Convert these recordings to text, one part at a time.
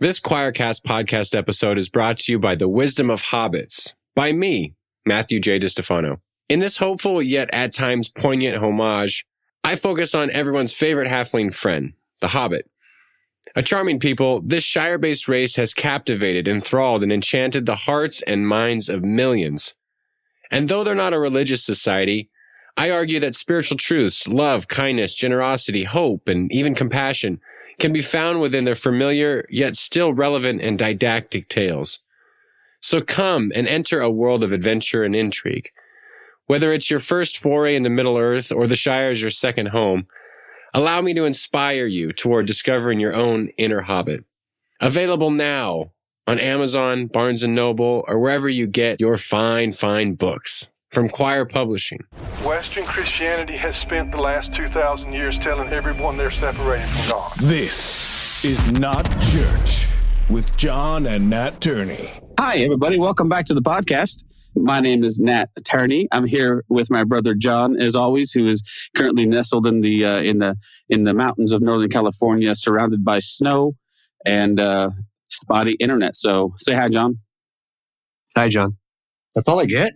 This Quoircast podcast episode is brought to you by The Wisdom of Hobbits, by me, Matthew J. DiStefano. In this hopeful yet at times poignant homage, I focus on everyone's favorite halfling friend, the Hobbit. A charming people, this Shire based race has captivated, enthralled, and enchanted the hearts and minds of millions. And though they're not a religious society, I argue that spiritual truths, love, kindness, generosity, hope, and even compassion can be found within their familiar yet still relevant and didactic tales. So come and enter a world of adventure and intrigue. Whether it's your first foray into Middle Earth or the Shire is your second home, allow me to inspire you toward discovering your own inner hobbit. Available now on Amazon, Barnes and Noble, or wherever you get your fine, fine books from Quoir Publishing. Western Christianity has spent the last 2,000 years telling everyone they're separated from God. This is Not Church with John and Nat Turney. Hi, everybody. Welcome back to the podcast. My name is Nat Turney. I'm here with my brother John, as always, who is currently nestled in the uh, in the in the mountains of Northern California, surrounded by snow and uh, spotty internet. So, say hi, John. Hi, John. That's all I get.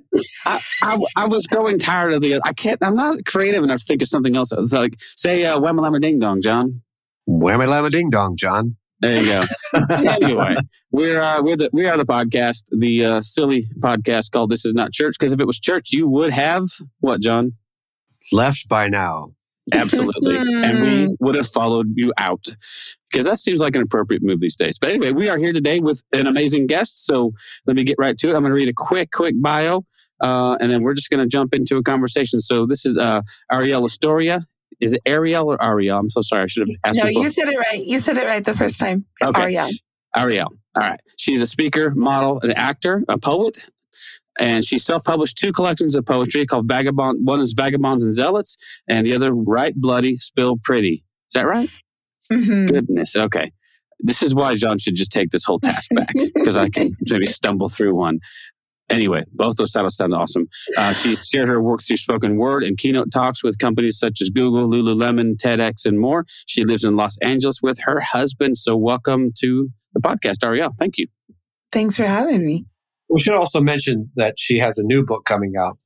I, I, I, was growing tired of the. I can't. I'm not creative enough to think of something else. It's like say uh, "Whamma Lamma Ding Dong," John. Whamma Lamma Ding Dong, John. There you go. anyway, we're uh, we're the we are the podcast, the uh, silly podcast called "This Is Not Church." Because if it was church, you would have what, John? Left by now. Absolutely. and we would have followed you out because that seems like an appropriate move these days. But anyway, we are here today with an amazing guest. So let me get right to it. I'm going to read a quick, quick bio, uh, and then we're just going to jump into a conversation. So this is uh, Arielle Estoria. Is it Arielle or Arielle? I'm so sorry. I should have asked. No, you said it right. You said it right the first time. Okay. Arielle. Arielle. All right. She's a speaker, model, an actor, a poet, and she self-published two collections of poetry called Vagabond. One is Vagabonds and Zealots, and the other Write Bloody, Spill Pretty. Is that right? Mm-hmm. Goodness. Okay. This is why John should just take this whole task back because I can maybe stumble through one. Anyway, both those titles sound awesome. Uh, she's shared her work through spoken word and keynote talks with companies such as Google, Lululemon, TEDx, and more. She lives in Los Angeles with her husband. So, welcome to the podcast, Arielle. Thank you. Thanks for having me. We should also mention that she has a new book coming out.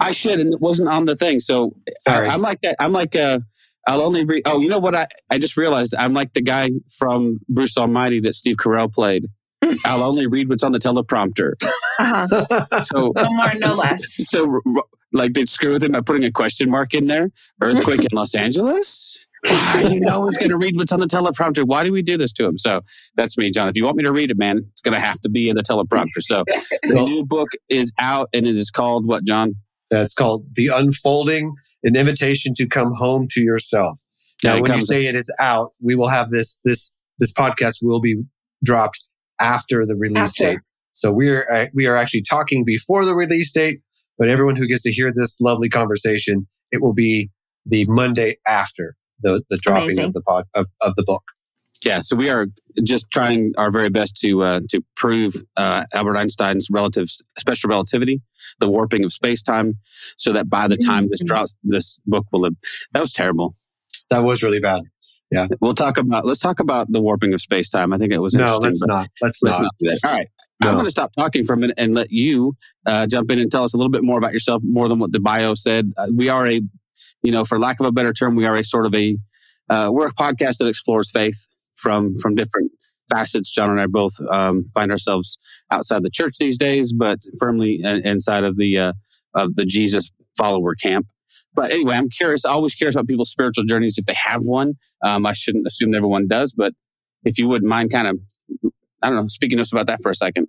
I should, and it wasn't on the thing. So Sorry. I, am like that. I'm like uh, I'll only read. Oh, you know what? I I just realized I'm like the guy from Bruce Almighty that Steve Carell played. I'll only read what's on the teleprompter. Uh-huh. So no more, no less. So like they screw with him by putting a question mark in there. Earthquake in Los Angeles. you know he's going to read what's on the teleprompter. Why do we do this to him? So that's me, John. If you want me to read it, man, it's going to have to be in the teleprompter. So the new book is out and it is called what, John? That's called The Unfolding, an invitation to come home to yourself. Now, yeah, when you say it is out, we will have this, this, this podcast will be dropped after the release after. date. So we're, uh, we are actually talking before the release date, but everyone who gets to hear this lovely conversation, it will be the Monday after the, the dropping Amazing. of the pod, of, of the book. Yeah, so we are just trying our very best to uh, to prove uh, Albert Einstein's relative special relativity, the warping of space time, so that by the time this mm-hmm. drops, this book will have. That was terrible. That was really bad. Yeah, we'll talk about. Let's talk about the warping of space time. I think it was. No, let's not. Let's, let's not. not. All right. No. I'm going to stop talking for a minute and let you uh, jump in and tell us a little bit more about yourself, more than what the bio said. Uh, we are a you know, for lack of a better term, we are a sort of a uh, we're a podcast that explores faith from from different facets. John and I both um, find ourselves outside the church these days, but firmly inside of the uh, of the Jesus follower camp. But anyway, I'm curious. Always curious about people's spiritual journeys if they have one. Um, I shouldn't assume everyone does, but if you wouldn't mind, kind of, I don't know, speaking to us about that for a second.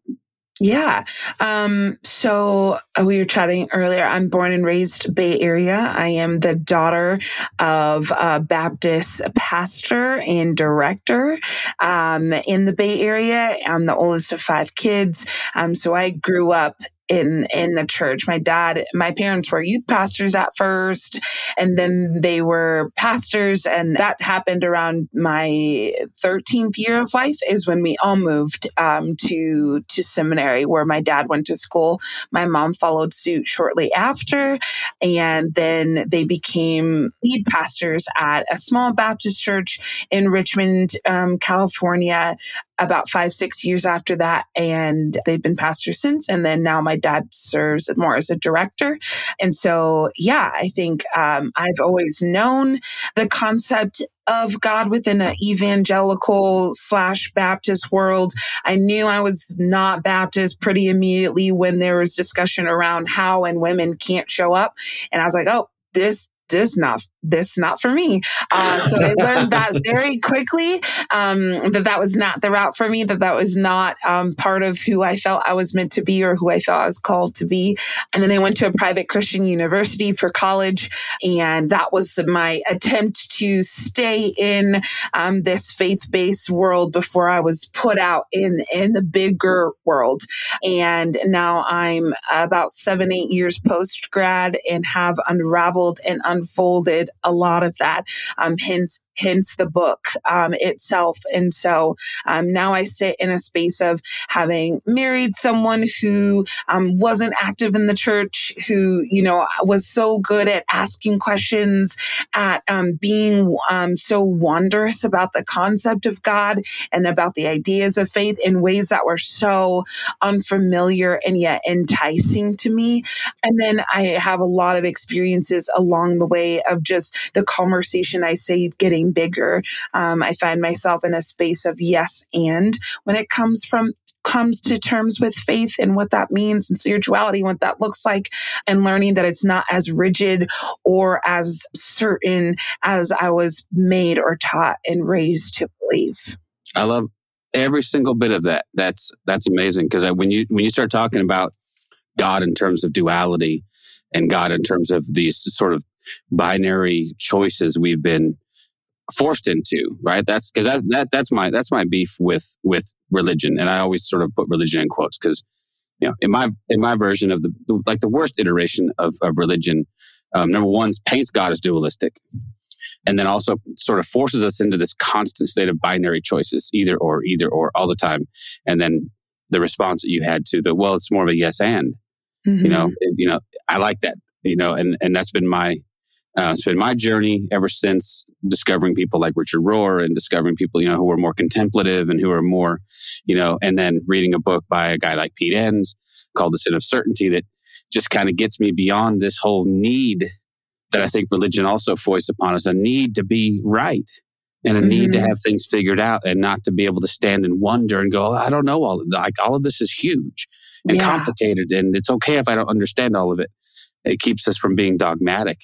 Yeah. Um, so uh, we were chatting earlier. I'm born and raised Bay Area. I am the daughter of a Baptist pastor and director um, in the Bay Area. I'm the oldest of five kids. Um, so I grew up in in the church. My dad, my parents were youth pastors at first, and then they were pastors, and that happened around my 13th year of life is when we all moved um, to to seminary where my dad went to school. My mom followed suit shortly after, and then they became lead pastors at a small Baptist church in Richmond, um, California. About five, six years after that. And they've been pastors since. And then now my dad serves more as a director. And so, yeah, I think um, I've always known the concept of God within an evangelical slash Baptist world. I knew I was not Baptist pretty immediately when there was discussion around how and women can't show up. And I was like, oh, this this not this not for me. Uh, so I learned that very quickly um, that that was not the route for me. That that was not um, part of who I felt I was meant to be or who I felt I was called to be. And then I went to a private Christian university for college, and that was my attempt to stay in um, this faith based world before I was put out in in the bigger world. And now I'm about seven eight years post grad and have unraveled and un unfolded a lot of that. Um, hence, hence the book um, itself. And so um, now I sit in a space of having married someone who um, wasn't active in the church, who, you know, was so good at asking questions, at um, being um, so wondrous about the concept of God and about the ideas of faith in ways that were so unfamiliar and yet enticing to me. And then I have a lot of experiences along the way of just the conversation I say getting bigger. Um, I find myself in a space of yes and when it comes from comes to terms with faith and what that means and spirituality, what that looks like, and learning that it's not as rigid or as certain as I was made or taught and raised to believe. I love every single bit of that. That's that's amazing because when you when you start talking about God in terms of duality and God in terms of these sort of binary choices we've been forced into, right? That's because that, that that's my that's my beef with with religion, and I always sort of put religion in quotes because you know in my in my version of the like the worst iteration of of religion, um, number one paints God as dualistic, and then also sort of forces us into this constant state of binary choices, either or, either or, all the time, and then the response that you had to the well, it's more of a yes and, mm-hmm. you know, mm-hmm. you know, I like that, you know, and and that's been my uh, it's been my journey ever since discovering people like Richard Rohr and discovering people, you know, who are more contemplative and who are more, you know, and then reading a book by a guy like Pete Enns called The Sin of Certainty that just kind of gets me beyond this whole need that I think religion also foists upon us a need to be right and a mm-hmm. need to mm-hmm. have things figured out and not to be able to stand and wonder and go, I don't know all of like all of this is huge and yeah. complicated and it's okay if I don't understand all of it. It keeps us from being dogmatic.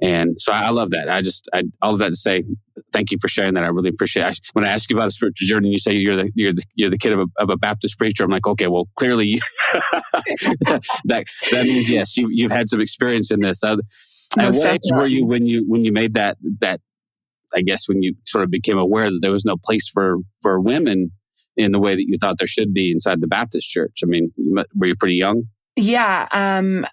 And so I love that. I just, I, all of that to say, thank you for sharing that. I really appreciate it. When I ask you about a spiritual journey, you say you're the, you're the, you're the kid of a, of a Baptist preacher. I'm like, okay, well, clearly that, that means yes, you, you've had some experience in this. Uh, at what age were you when you, when you made that, that, I guess when you sort of became aware that there was no place for, for women in the way that you thought there should be inside the Baptist church? I mean, were you pretty young? Yeah. Um,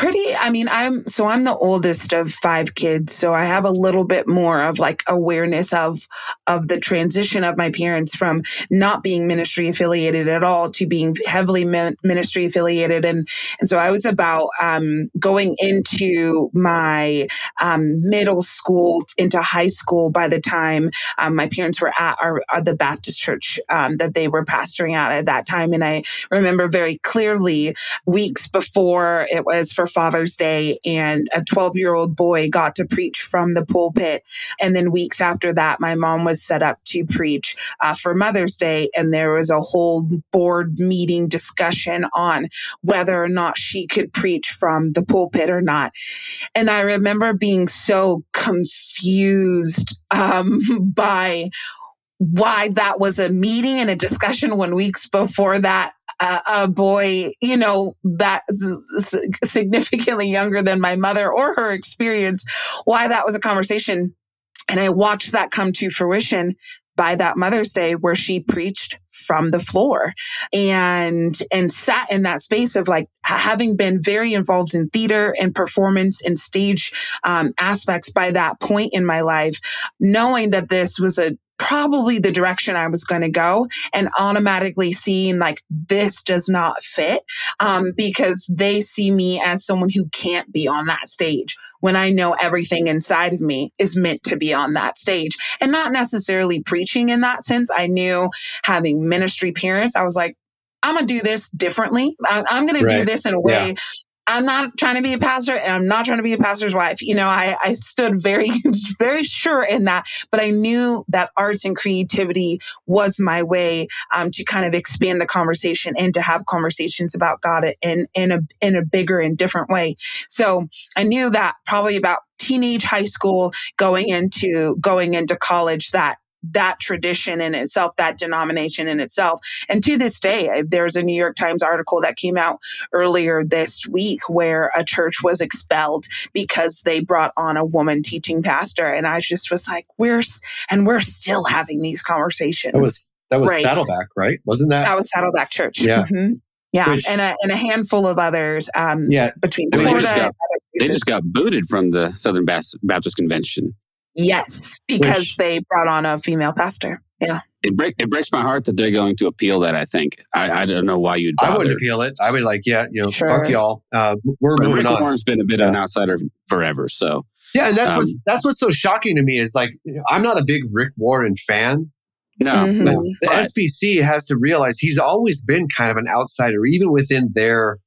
pretty i mean i'm so i'm the oldest of five kids so i have a little bit more of like awareness of of the transition of my parents from not being ministry affiliated at all to being heavily ministry affiliated and and so i was about um, going into my um, middle school into high school by the time um, my parents were at our, uh, the baptist church um, that they were pastoring at at that time and i remember very clearly weeks before it was for Father's Day and a 12 year old boy got to preach from the pulpit. And then weeks after that, my mom was set up to preach uh, for Mother's Day. And there was a whole board meeting discussion on whether or not she could preach from the pulpit or not. And I remember being so confused um, by why that was a meeting and a discussion when weeks before that a boy, you know, that's significantly younger than my mother or her experience, why that was a conversation. And I watched that come to fruition by that Mother's Day where she preached from the floor and, and sat in that space of like having been very involved in theater and performance and stage um, aspects by that point in my life, knowing that this was a probably the direction I was going to go and automatically seeing like this does not fit um, because they see me as someone who can't be on that stage when I know everything inside of me is meant to be on that stage and not necessarily preaching in that sense. I knew having ministry parents, I was like, I'm going to do this differently. I'm, I'm going right. to do this in a way yeah. I'm not trying to be a pastor and I'm not trying to be a pastor's wife. You know, I, I stood very, very sure in that, but I knew that arts and creativity was my way um, to kind of expand the conversation and to have conversations about God in, in a, in a bigger and different way. So I knew that probably about teenage high school going into going into college that that tradition in itself, that denomination in itself. And to this day, there's a New York Times article that came out earlier this week where a church was expelled because they brought on a woman teaching pastor. And I just was like, we're, and we're still having these conversations. That was, that was right. Saddleback, right? Wasn't that? That was Saddleback Church. Yeah. Mm-hmm. Yeah, Which, and a and a handful of others. Um, yeah, between Florida, they, just got, they just got booted from the Southern Baptist Convention. Yes, because Which, they brought on a female pastor. Yeah. It, break, it breaks my heart that they're going to appeal that. I think I, I don't know why you'd. Bother. I wouldn't appeal it. I would like, yeah, you know, sure. fuck y'all. Uh, we're but moving Rick on. Warren's been a bit yeah. of an outsider forever, so yeah, and that's um, what's that's what's so shocking to me is like I'm not a big Rick Warren fan. No, mm-hmm. but the but, SBC has to realize he's always been kind of an outsider, even within their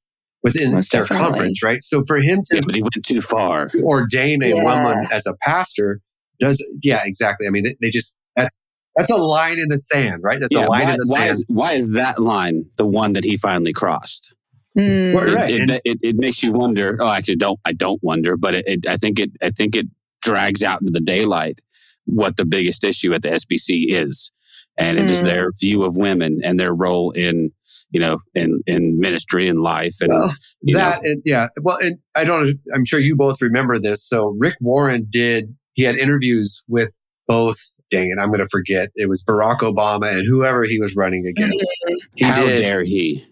within Most their definitely. conference, right? So for him to, yeah, but he went too far. To ordain a yeah. woman as a pastor does yeah, exactly. I mean, they, they, just that's that's a line in the sand, right? That's yeah, a line why, in the why sand. Is, why is that line the one that he finally crossed? Mm. Well, right. it, it, it, it, makes you wonder. Oh, actually, don't I don't wonder, but it, I think it I think it drags out into the daylight what the biggest issue at the SBC is and it mm. is their view of women and their role in you know in in ministry and life and well, that and, yeah well and i don't i'm sure you both remember this so rick warren did he had interviews with both dang it i'm going to forget it was barack obama and whoever he was running against mm-hmm. he how did, dare he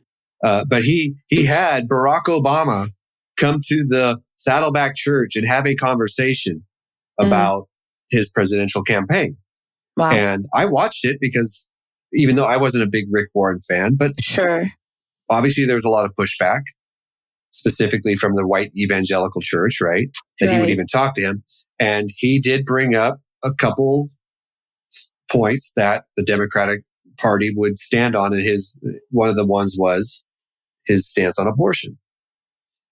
uh, but he he had barack obama come to the saddleback church and have a conversation mm. about his presidential campaign Wow. And I watched it because even though I wasn't a big Rick Warren fan, but sure. Obviously there was a lot of pushback, specifically from the white evangelical church, right? That right. he would even talk to him. And he did bring up a couple points that the Democratic Party would stand on. And his, one of the ones was his stance on abortion.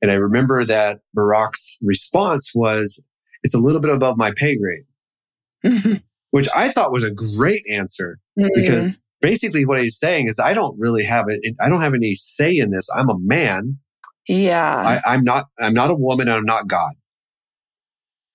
And I remember that Barack's response was, it's a little bit above my pay grade. which I thought was a great answer mm-hmm. because basically what he's saying is I don't really have it. I don't have any say in this. I'm a man. Yeah. I, am not, I'm not a woman and I'm not God.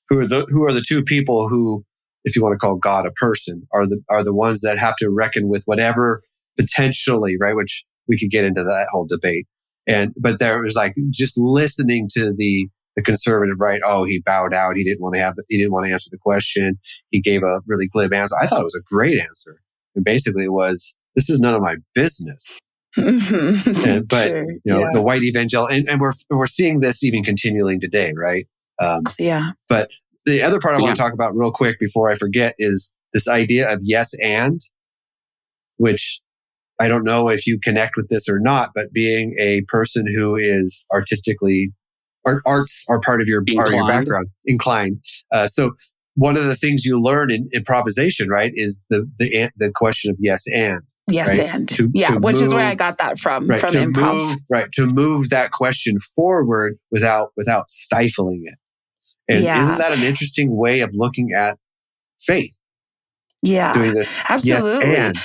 Who are the, who are the two people who, if you want to call God a person, are the, are the ones that have to reckon with whatever potentially, right? Which we could get into that whole debate. And, but there was like just listening to the, the conservative right, oh, he bowed out. He didn't want to have, he didn't want to answer the question. He gave a really glib answer. I thought it was a great answer. And basically it was, this is none of my business. Mm-hmm. and, but sure. you know, yeah. the white evangelical, and, and, we're, we're seeing this even continuing today, right? Um, yeah. But the other part I yeah. want to talk about real quick before I forget is this idea of yes and, which I don't know if you connect with this or not, but being a person who is artistically art, arts are part of your, are your background, inclined. Uh, so one of the things you learn in improvisation, right, is the the the question of yes and. Yes, right? and to, yeah, to which move, is where I got that from right, from to improv. Move, right to move that question forward without without stifling it. And yeah. isn't that an interesting way of looking at faith? Yeah, doing this absolutely. Yes.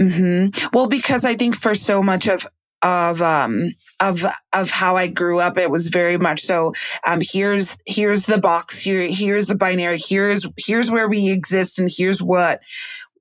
Mm-hmm. Well, because I think for so much of of um of of how I grew up. It was very much so um here's here's the box here here's the binary here's here's where we exist and here's what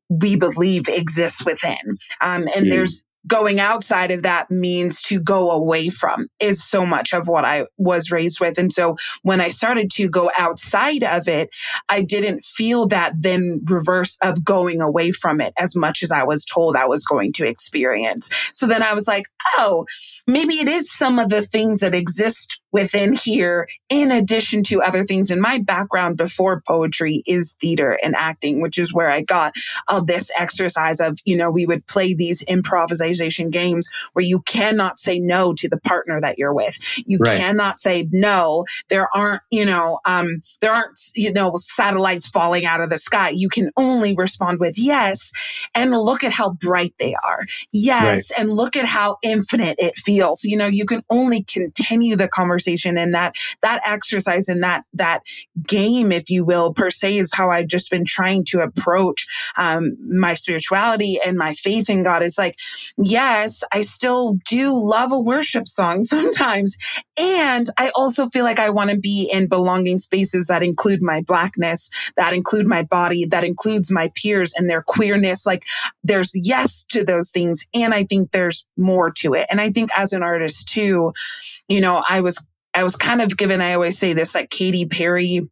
we believe exists within. Um and mm. there's going outside of that means to go away from is so much of what I was raised with. And so when I started to go outside of it, I didn't feel that then reverse of going away from it as much as I was told I was going to experience. So then I was like, oh, maybe it is some of the things that exist within here, in addition to other things. In my background before poetry is theater and acting, which is where I got all this exercise of, you know, we would play these improvisation socialization games where you cannot say no to the partner that you're with. You right. cannot say no. There aren't, you know, um, there aren't, you know, satellites falling out of the sky. You can only respond with yes. And look at how bright they are. Yes. Right. And look at how infinite it feels. You know, you can only continue the conversation and that, that exercise and that, that game, if you will, per se is how I've just been trying to approach, um, my spirituality and my faith in God is like, yes, I still do love a worship song sometimes. And I also feel like I want to be in belonging spaces that include my blackness, that include my body, that includes my peers and their queerness. Like there's yes to those things. And I think there's more to it. And I think as an artist too, you know, I was I was kind of given, I always say this like Katy Perry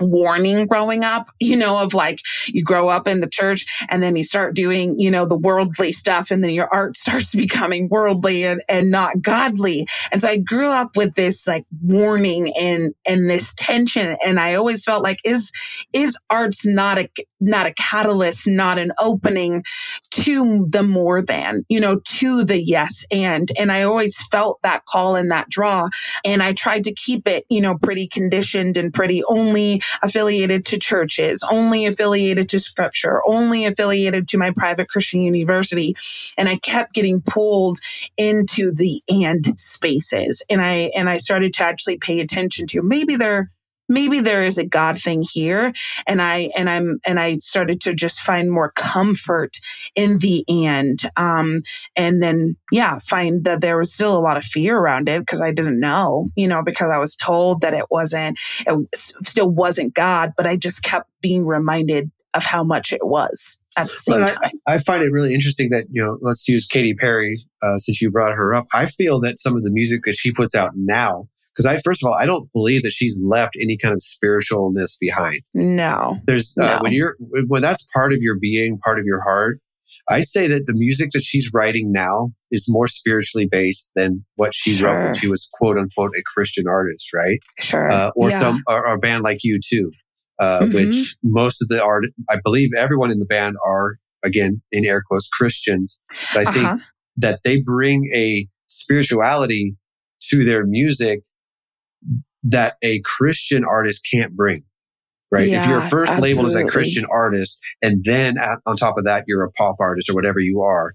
warning growing up, you know, of like you grow up in the church and then you start doing, you know, the worldly stuff and then your art starts becoming worldly and, and not godly. And so I grew up with this like warning and, and this tension. And I always felt like, is, is arts not a, not a catalyst, not an opening to the more than, you know, to the yes and. And I always felt that call and that draw. And I tried to keep it, you know, pretty conditioned and pretty only affiliated to churches, only affiliated to scripture, only affiliated to my private Christian university. And I kept getting pulled into the and spaces. And I, and I started to actually pay attention to maybe there maybe there is a God thing here. And I, and I'm, and I started to just find more comfort in the end. Um, and then, yeah, find that there was still a lot of fear around it because I didn't know, you know, because I was told that it wasn't, it still wasn't God, but I just kept being reminded of how much it was at the same time. I, I, find it really interesting that, you know, let's use Katy Perry, uh, since you brought her up. I feel that some of the music that she puts out now because I, first of all, I don't believe that she's left any kind of spiritualness behind. No. There's, uh, no. when you're, when that's part of your being, part of your heart, I say that the music that she's writing now is more spiritually based than what she sure. wrote when she was quote unquote a Christian artist, right? Sure. Uh, or yeah. some, or, or, a band like U2, uh, mm-hmm. which most of the art, I believe everyone in the band are, again, in air quotes, Christians. But I uh-huh. think that they bring a spirituality to their music that a Christian artist can't bring. Right. Yeah, if you're first absolutely. labeled as a Christian artist and then at, on top of that, you're a pop artist or whatever you are.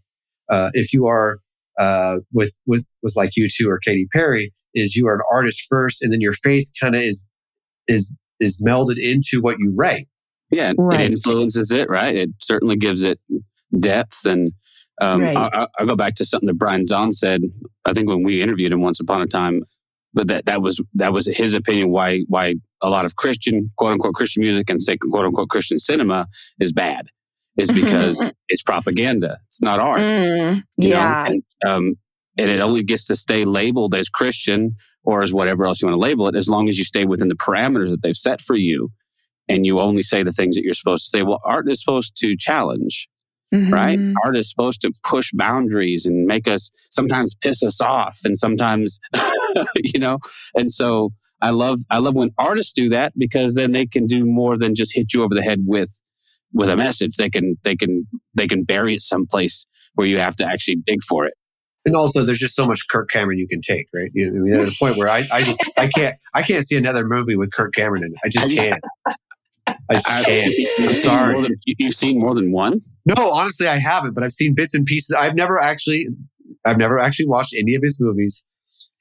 Uh, if you are, uh, with, with, with like U2 or Katy Perry is you are an artist first and then your faith kind of is, is, is melded into what you write. Yeah. Right. It influences it, right? It certainly gives it depth and, um, right. I, will go back to something that Brian Zahnd said. I think when we interviewed him once upon a time, but that that was that was his opinion why why a lot of Christian quote unquote Christian music and say quote unquote Christian cinema is bad is because it's propaganda. It's not art. Mm, yeah. And, um, and it only gets to stay labeled as Christian or as whatever else you want to label it, as long as you stay within the parameters that they've set for you and you only say the things that you're supposed to say. Well, art is supposed to challenge. Mm-hmm. Right? Art is supposed to push boundaries and make us sometimes piss us off and sometimes, you know, and so I love, I love when artists do that because then they can do more than just hit you over the head with, with a message. They can, they can, they can bury it someplace where you have to actually dig for it. And also, there's just so much Kirk Cameron you can take, right? You, I mean, at a point where I, I just, I can't, I can't see another movie with Kirk Cameron in it. I just can't. I just can't. I'm sorry. Than, you've seen more than one? No, honestly, I haven't, but I've seen bits and pieces. I've never actually, I've never actually watched any of his movies,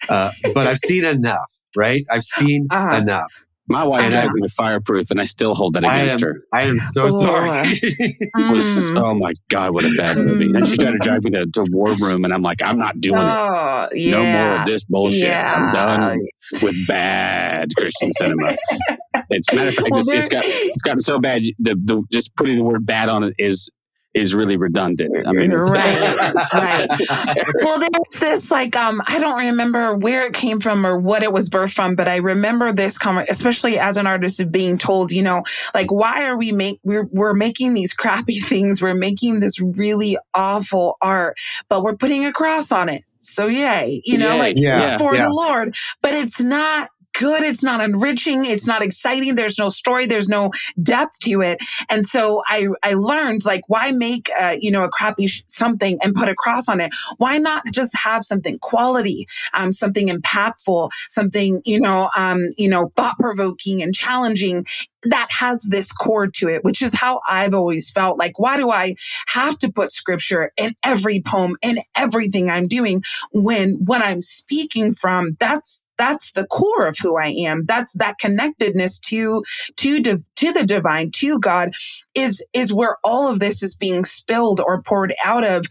uh, but I've seen enough, right? I've seen uh-huh. enough. My wife and had me fireproof, and I still hold that against I am, her. I am so sorry. was, oh my god, what a bad movie! And she tried to drive me to, to War Room, and I'm like, I'm not doing oh, it. Yeah. No more of this bullshit. Yeah. I'm done with bad Christian cinema. It's matter of fact, well, it's, it's got it's gotten so bad. The, the just putting the word bad on it is is really redundant. I mean, right, right. well, there's this like um, I don't remember where it came from or what it was birthed from, but I remember this comment, especially as an artist, of being told, you know, like why are we make we're we're making these crappy things, we're making this really awful art, but we're putting a cross on it. So yay, you know, yay. like yeah, for yeah. the Lord, but it's not good. It's not enriching. It's not exciting. There's no story. There's no depth to it. And so I, I learned like, why make, uh, you know, a crappy sh- something and put a cross on it? Why not just have something quality, um, something impactful, something, you know, um, you know, thought provoking and challenging that has this core to it, which is how I've always felt like, why do I have to put scripture in every poem and everything I'm doing when what I'm speaking from, that's, that's the core of who I am. That's that connectedness to, to, to the divine, to God is, is where all of this is being spilled or poured out of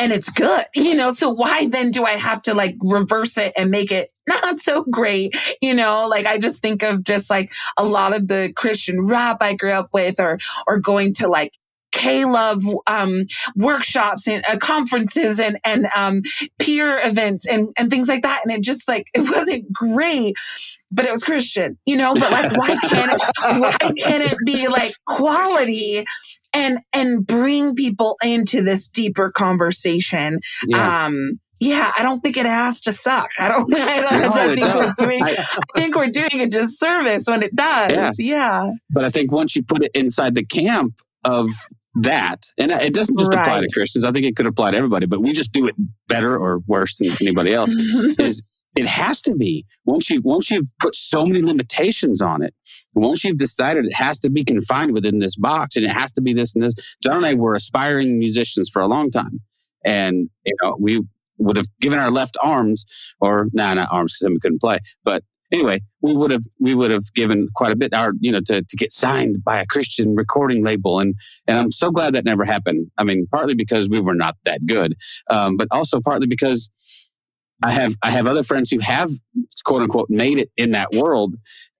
and it's good, you know, so why then do I have to like reverse it and make it not so great? You know, like I just think of just like a lot of the Christian rap I grew up with or, or going to like K-Love um, workshops and uh, conferences and and um, peer events and and things like that. And it just like it wasn't great, but it was Christian, you know. But like, why can't it? Why can't it be like quality? And and bring people into this deeper conversation. Yeah. Um, yeah, I don't think it has to suck. I don't. I, don't, no, I, think, we're doing, I, I, think we're doing a disservice when it does. Yeah. yeah. But I think once you put it inside the camp of that. And it doesn't just right. apply to Christians. I think it could apply to everybody, but we just do it better or worse than anybody else. is it has to be once you once you've put so many limitations on it, once you've decided it has to be confined within this box and it has to be this and this. John and I were aspiring musicians for a long time, and you know we would have given our left arms or nah, not arms because then we couldn't play, but anyway, we would have we would have given quite a bit our you know to to get signed by a Christian recording label, and and I'm so glad that never happened. I mean, partly because we were not that good, um, but also partly because I have I have other friends who have quote unquote made it in that world,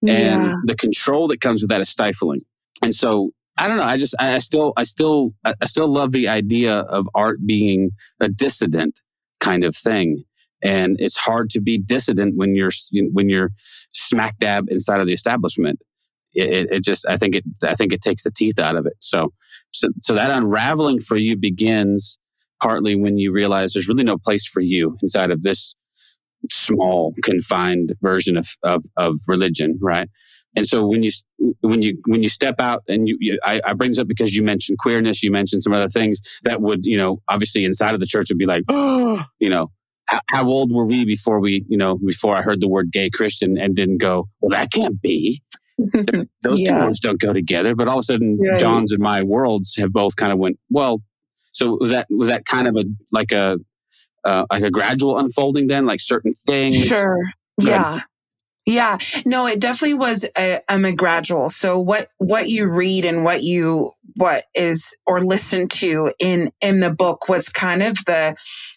and yeah. the control that comes with that is stifling. And so I don't know. I just I still I still I still love the idea of art being a dissident kind of thing and it's hard to be dissident when you're when you're smack dab inside of the establishment. It, it, just I think it I think it takes the teeth out of it. So, so so that unraveling for you begins partly when you realize there's really no place for you inside of this small confined version of of, of religion, right? And so when you when you when you step out and you, you I, I this up because you mentioned queerness, you mentioned some other things that would you know obviously inside of the church would be like oh you know how, old were we before we, you know, before I heard the word gay Christian and didn't go, well, that can't be. Those yeah. two words don't go together. But all of a sudden, right. John's and my worlds have both kind of went, well, so was that, was that kind of a, like a, uh, like a gradual unfolding then, like certain things? Sure. Yeah. Yeah, no, it definitely was a, um, a gradual. So what, what you read and what you, what is, or listen to in, in the book was kind of the,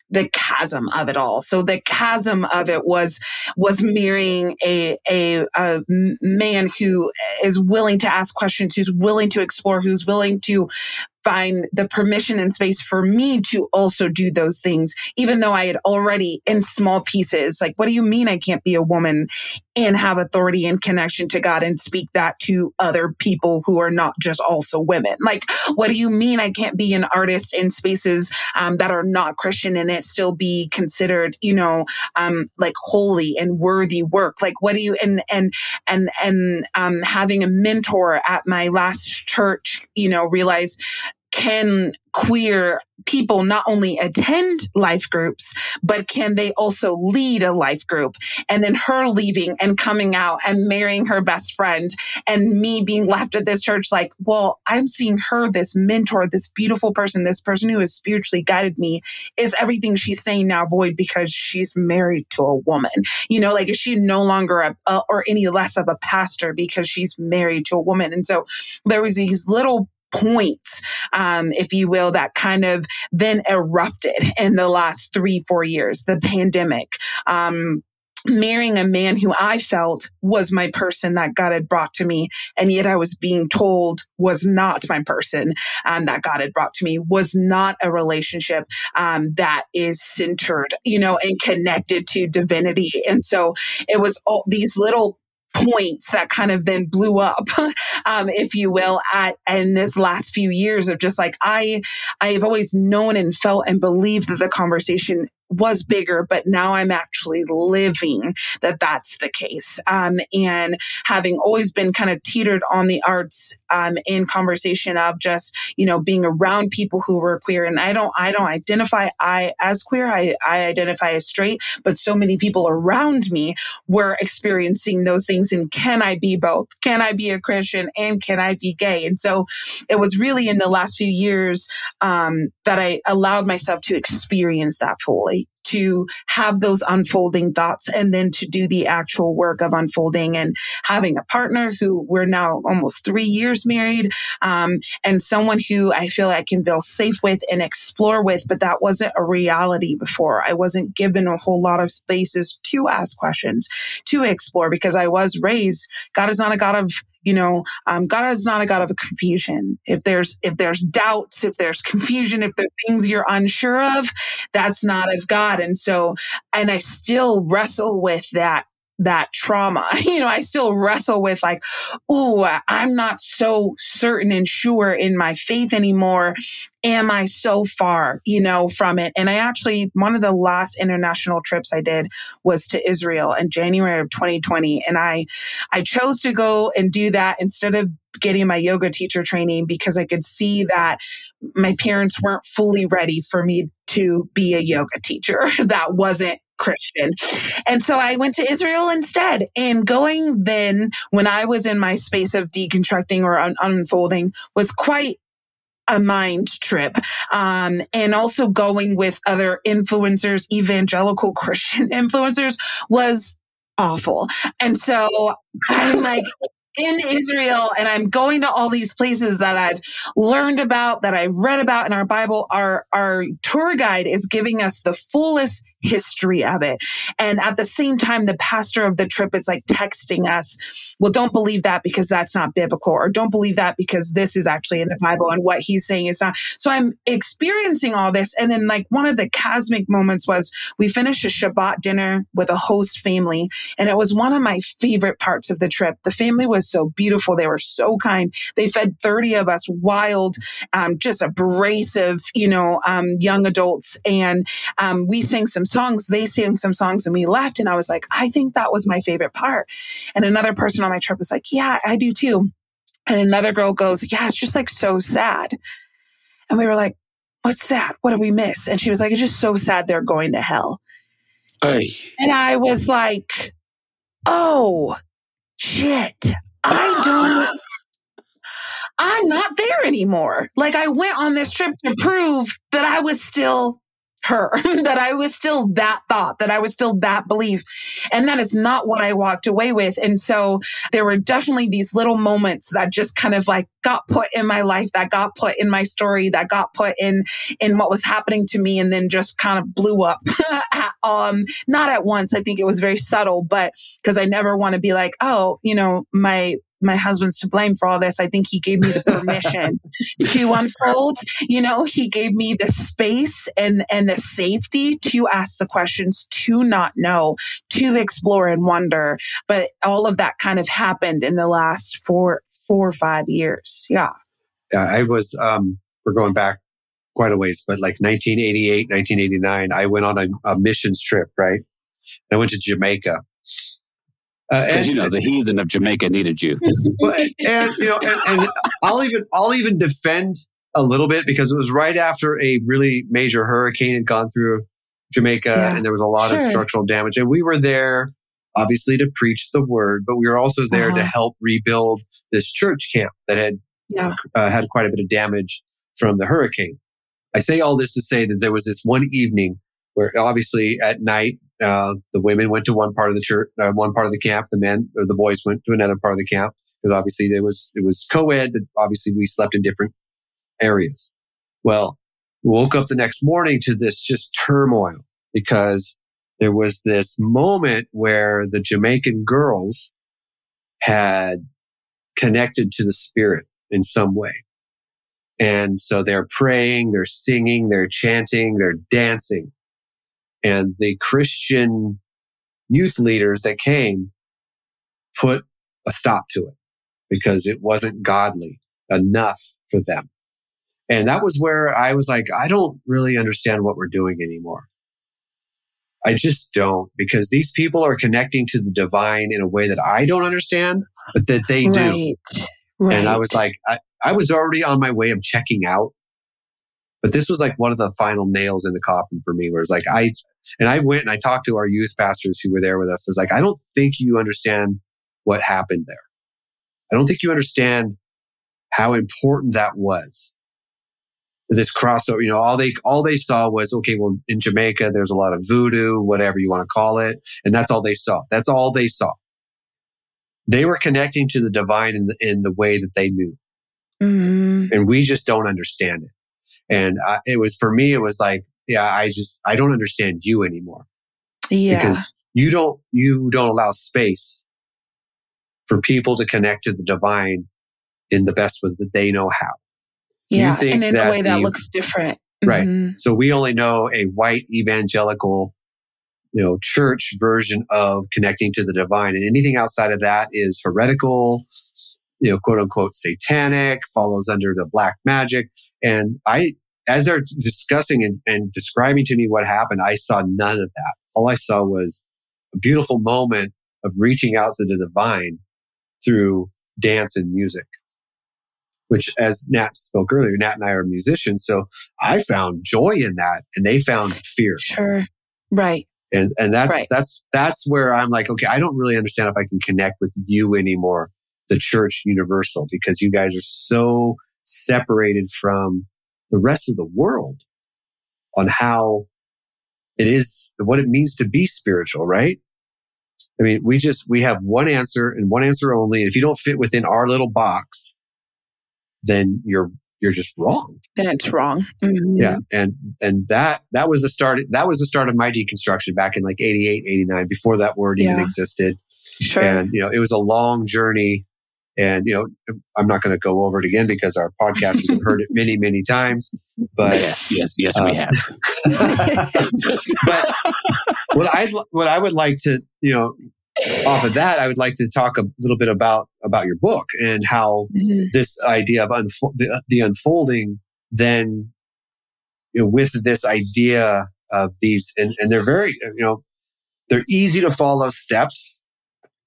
the chasm of it all. So the chasm of it was, was mirroring a, a, a man who is willing to ask questions, who's willing to explore, who's willing to find the permission and space for me to also do those things, even though I had already in small pieces. Like, what do you mean I can't be a woman and have authority and connection to God and speak that to other people who are not just also women? Like, what do you mean I can't be an artist in spaces um, that are not Christian and it still be considered, you know, um, like holy and worthy work? Like, what do you, and, and, and, and, um, having a mentor at my last church, you know, realize can queer people not only attend life groups, but can they also lead a life group? And then her leaving and coming out and marrying her best friend and me being left at this church like, well, I'm seeing her, this mentor, this beautiful person, this person who has spiritually guided me is everything she's saying now void because she's married to a woman. You know, like is she no longer a, a or any less of a pastor because she's married to a woman? And so there was these little points, um, if you will, that kind of then erupted in the last three, four years, the pandemic. Um, marrying a man who I felt was my person that God had brought to me. And yet I was being told was not my person um, that God had brought to me, was not a relationship um, that is centered, you know, and connected to divinity. And so it was all these little points that kind of then blew up, um, if you will, at in this last few years of just like I, I have always known and felt and believed that the conversation was bigger, but now I'm actually living that that's the case. Um, and having always been kind of teetered on the arts, um, in conversation of just, you know, being around people who were queer. And I don't, I don't identify I as queer. I, I identify as straight, but so many people around me were experiencing those things. And can I be both? Can I be a Christian and can I be gay? And so it was really in the last few years, um, that I allowed myself to experience that fully to have those unfolding thoughts and then to do the actual work of unfolding and having a partner who we're now almost three years married um, and someone who I feel I can feel safe with and explore with. But that wasn't a reality before. I wasn't given a whole lot of spaces to ask questions, to explore because I was raised. God is not a God of you know, um, God is not a God of confusion. If there's, if there's doubts, if there's confusion, if there's things you're unsure of, that's not of God. And so, and I still wrestle with that that trauma. You know, I still wrestle with like, oh, I'm not so certain and sure in my faith anymore. Am I so far, you know, from it? And I actually, one of the last international trips I did was to Israel in January of 2020. And I, I chose to go and do that instead of getting my yoga teacher training because I could see that my parents weren't fully ready for me to be a yoga teacher. that wasn't Christian. And so I went to Israel instead. And going then, when I was in my space of deconstructing or un- unfolding, was quite a mind trip. Um, and also going with other influencers, evangelical Christian influencers was awful. And so I'm like, in Israel and I'm going to all these places that I've learned about, that I've read about in our Bible. Our, our tour guide is giving us the fullest history of it. And at the same time, the pastor of the trip is like texting us, well, don't believe that because that's not biblical, or don't believe that because this is actually in the Bible and what he's saying is not. So I'm experiencing all this. And then like one of the cosmic moments was we finished a Shabbat dinner with a host family. And it was one of my favorite parts of the trip. The family was so beautiful. They were so kind. They fed 30 of us wild, um, just abrasive, you know, um, young adults. And um, we sang some songs, they sang some songs and we left. And I was like, I think that was my favorite part. And another person on my trip was like, yeah, I do too. And another girl goes, yeah, it's just like so sad. And we were like, what's sad? What did we miss? And she was like, it's just so sad they're going to hell. Hey. And I was like, oh, shit. I don't. I'm not there anymore. Like I went on this trip to prove that I was still her, that I was still that thought, that I was still that belief. And that is not what I walked away with. And so there were definitely these little moments that just kind of like got put in my life, that got put in my story, that got put in, in what was happening to me and then just kind of blew up. um, not at once. I think it was very subtle, but because I never want to be like, oh, you know, my, my husband's to blame for all this. I think he gave me the permission to unfold. You know, he gave me the space and, and the safety to ask the questions, to not know, to explore and wonder. But all of that kind of happened in the last four, four or five years. Yeah. Yeah. I was, um, we're going back quite a ways, but like 1988, 1989, I went on a, a missions trip, right? I went to Jamaica because uh, you know the heathen of Jamaica needed you. and you know, and, and, I'll even I'll even defend a little bit because it was right after a really major hurricane had gone through Jamaica, yeah, and there was a lot sure. of structural damage, and we were there obviously to preach the word, but we were also there uh-huh. to help rebuild this church camp that had yeah. uh, had quite a bit of damage from the hurricane. I say all this to say that there was this one evening where obviously at night uh, the women went to one part of the church, uh, one part of the camp. The men or the boys went to another part of the camp because obviously it was it was co-ed, but obviously we slept in different areas. Well, woke up the next morning to this just turmoil because there was this moment where the Jamaican girls had connected to the spirit in some way. And so they're praying, they're singing, they're chanting, they're dancing. And the Christian youth leaders that came put a stop to it because it wasn't godly enough for them. And that was where I was like, I don't really understand what we're doing anymore. I just don't because these people are connecting to the divine in a way that I don't understand, but that they do. Right. Right. And I was like, I, I was already on my way of checking out. But this was like one of the final nails in the coffin for me, where it's like, I, and I went and I talked to our youth pastors who were there with us. I was like, I don't think you understand what happened there. I don't think you understand how important that was. This crossover, you know, all they, all they saw was, okay, well, in Jamaica, there's a lot of voodoo, whatever you want to call it. And that's all they saw. That's all they saw. They were connecting to the divine in the, in the way that they knew. Mm-hmm. And we just don't understand it. And I, it was, for me, it was like, yeah, I just, I don't understand you anymore. Yeah. Because you don't, you don't allow space for people to connect to the divine in the best way that they know how. Yeah. and in a way that the, looks different. Right. Mm-hmm. So we only know a white evangelical, you know, church version of connecting to the divine. And anything outside of that is heretical, you know, quote unquote satanic, follows under the black magic. And I, as they're discussing and, and describing to me what happened, I saw none of that. All I saw was a beautiful moment of reaching out to the divine through dance and music, which as Nat spoke earlier, Nat and I are musicians. So I found joy in that and they found fear. Sure. Right. And, and that's, right. that's, that's where I'm like, okay, I don't really understand if I can connect with you anymore, the church universal, because you guys are so separated from the rest of the world on how it is, what it means to be spiritual, right? I mean, we just, we have one answer and one answer only. And if you don't fit within our little box, then you're, you're just wrong. Then it's wrong. Mm-hmm. Yeah. And, and that, that was the start, that was the start of my deconstruction back in like 88, 89, before that word yeah. even existed. Sure. And, you know, it was a long journey and, you know, I'm not going to go over it again because our podcasters have heard it many, many times. But yes, yes, yes, uh, we have. but what I what I would like to, you know, off of that, I would like to talk a little bit about about your book and how mm-hmm. this idea of unfo- the, the unfolding then you know, with this idea of these and, and they're very you know they're easy to follow steps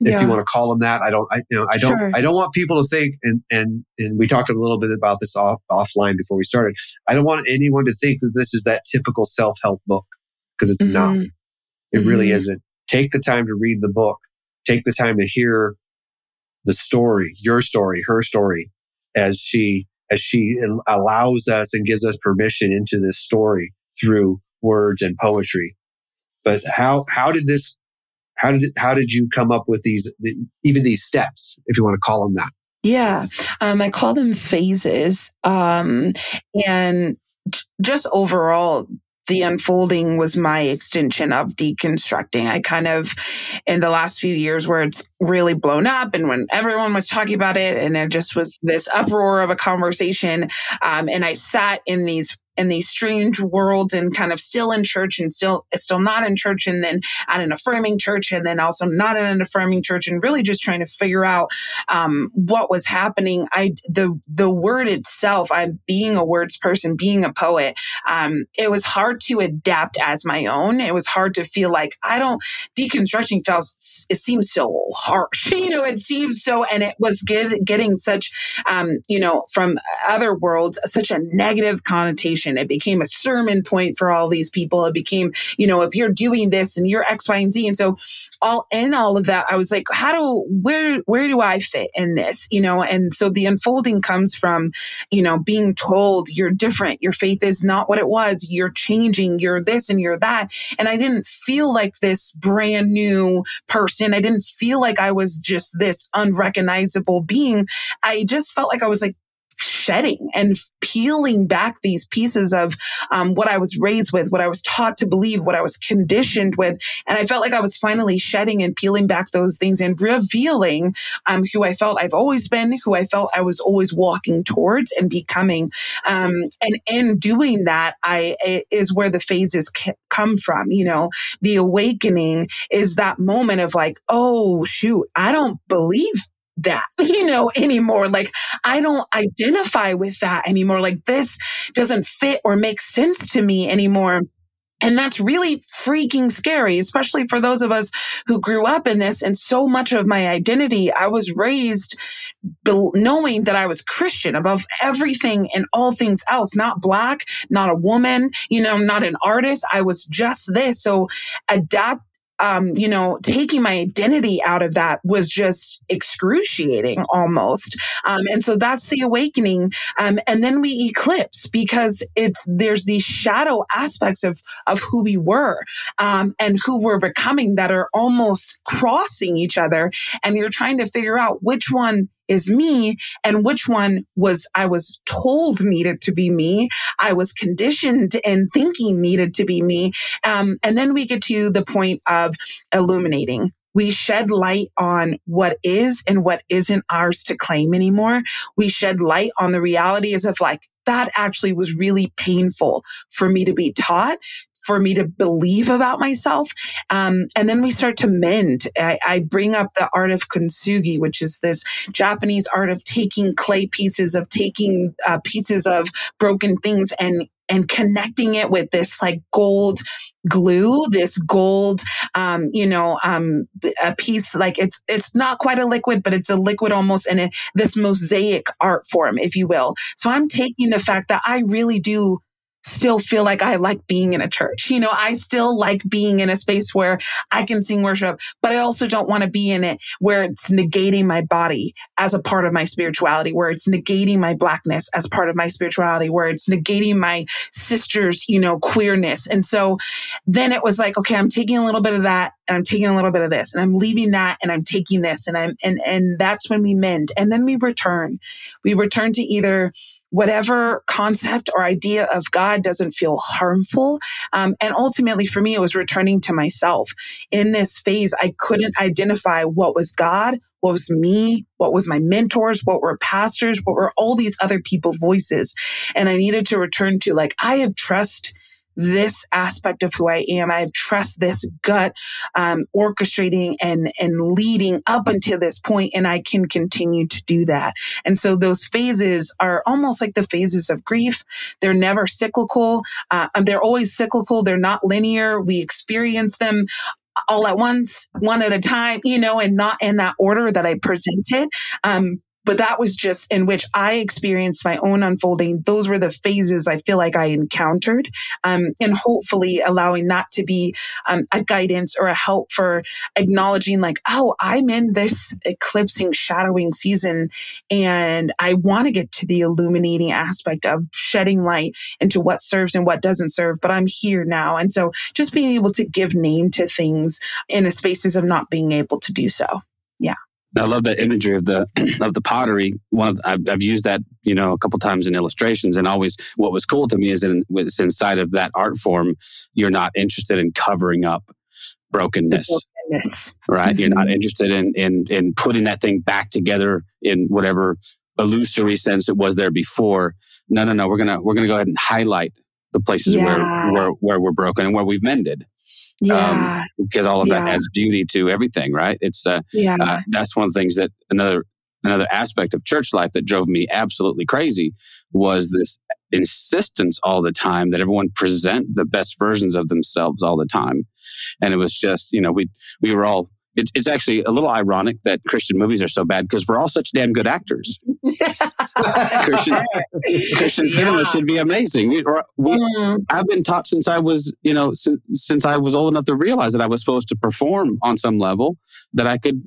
if yeah. you want to call them that. I don't, I, you know, I don't, sure. I don't want people to think, and, and, and we talked a little bit about this off, offline before we started. I don't want anyone to think that this is that typical self-help book because it's mm-hmm. not. It mm-hmm. really isn't. Take the time to read the book. Take the time to hear the story, your story, her story as she, as she allows us and gives us permission into this story through words and poetry. But how, how did this how did how did you come up with these even these steps, if you want to call them that? Yeah, um, I call them phases, um, and just overall, the unfolding was my extension of deconstructing. I kind of, in the last few years where it's really blown up and when everyone was talking about it and it just was this uproar of a conversation. Um, and I sat in these in these strange worlds and kind of still in church and still still not in church and then at an affirming church and then also not in an affirming church and really just trying to figure out um, what was happening. I the the word itself i'm being a words person being a poet um, it was hard to adapt as my own. It was hard to feel like i don't deconstructing feels it seems so harsh you know it seems so and it was get, getting such um, you know from other worlds such a negative connotation it became a sermon point for all these people. It became, you know, if you're doing this and you're X, Y, and Z. And so all in all of that, I was like, how do, where, where do I fit in this? You know, and so the unfolding comes from, you know, being told you're different. Your faith is not what it was. You're changing. You're this and you're that. And I didn't feel like this brand new person. I didn't feel like I was just this unrecognizable being. I just felt like I was like shedding and peeling back these pieces of um, what I was raised with, what I was taught to believe, what I was conditioned with. And I felt like I was finally shedding and peeling back those things and revealing um, who I felt I've always been, who I felt I was always walking towards and becoming. Um, and in doing that, I is where the phases come from. You know, the awakening is that moment of like, oh shoot, I don't believe that, you know, anymore. Like I don't identify with that anymore. Like this doesn't fit or make sense to me anymore. And that's really freaking scary, especially for those of us who grew up in this. And so much of my identity, I was raised knowing that I was Christian above everything and all things else, not black, not a woman, you know, not an artist. I was just this. So adapt, um, you know, taking my identity out of that was just excruciating almost. Um, and so that's the awakening. Um, and then we eclipse because it's, there's these shadow aspects of, of who we were, um, and who we're becoming that are almost crossing each other. And you're trying to figure out which one is me and which one was I was told needed to be me. I was conditioned and thinking needed to be me. Um, and then we get to the point of illuminating. We shed light on what is and what isn't ours to claim anymore. We shed light on the realities of like, that actually was really painful for me to be taught for me to believe about myself. Um, and then we start to mend. I, I, bring up the art of kintsugi, which is this Japanese art of taking clay pieces, of taking uh, pieces of broken things and and connecting it with this like gold glue, this gold, um, you know, um, a piece like it's it's not quite a liquid, but it's a liquid almost in a, this mosaic art form, if you will. So I'm taking the fact that I really do still feel like I like being in a church. You know, I still like being in a space where I can sing worship, but I also don't want to be in it where it's negating my body as a part of my spirituality, where it's negating my blackness as part of my spirituality, where it's negating my sister's, you know, queerness. And so then it was like, okay, I'm taking a little bit of that and I'm taking a little bit of this and I'm leaving that and I'm taking this and I'm, and, and that's when we mend and then we return. We return to either whatever concept or idea of God doesn't feel harmful. Um, and ultimately, for me, it was returning to myself. In this phase, I couldn't identify what was God, what was me, what was my mentors, what were pastors, what were all these other people's voices. And I needed to return to like, I have trust this aspect of who I am. I trust this gut um, orchestrating and and leading up until this point, and I can continue to do that. And so those phases are almost like the phases of grief. They're never cyclical. Uh, they're always cyclical. They're not linear. We experience them all at once, one at a time, you know, and not in that order that I presented. Um, but that was just in which I experienced my own unfolding. Those were the phases I feel like I encountered. Um, and hopefully allowing that to be um, a guidance or a help for acknowledging like, oh, I'm in this eclipsing, shadowing season and I want to get to the illuminating aspect of shedding light into what serves and what doesn't serve, but I'm here now. And so just being able to give name to things in a spaces of not being able to do so. Yeah. I love that imagery of the of the pottery. One of I've, I've, used that you know a couple times in illustrations, and always what was cool to me is that it's inside of that art form. You're not interested in covering up brokenness, brokenness. right? Mm-hmm. You're not mm-hmm. interested in in in putting that thing back together in whatever illusory sense it was there before. No, no, no. We're gonna we're gonna go ahead and highlight the places yeah. where, where where we're broken and where we've mended. Yeah. Um, because all of yeah. that adds beauty to everything, right? It's uh, yeah. Uh, that's one of the things that another another aspect of church life that drove me absolutely crazy was this insistence all the time that everyone present the best versions of themselves all the time. And it was just, you know, we we were all it, it's actually a little ironic that Christian movies are so bad because we're all such damn good actors. Christian, Christian cinema should be amazing. We, we, mm. I've been taught since I was, you know, since, since I was old enough to realize that I was supposed to perform on some level, that I could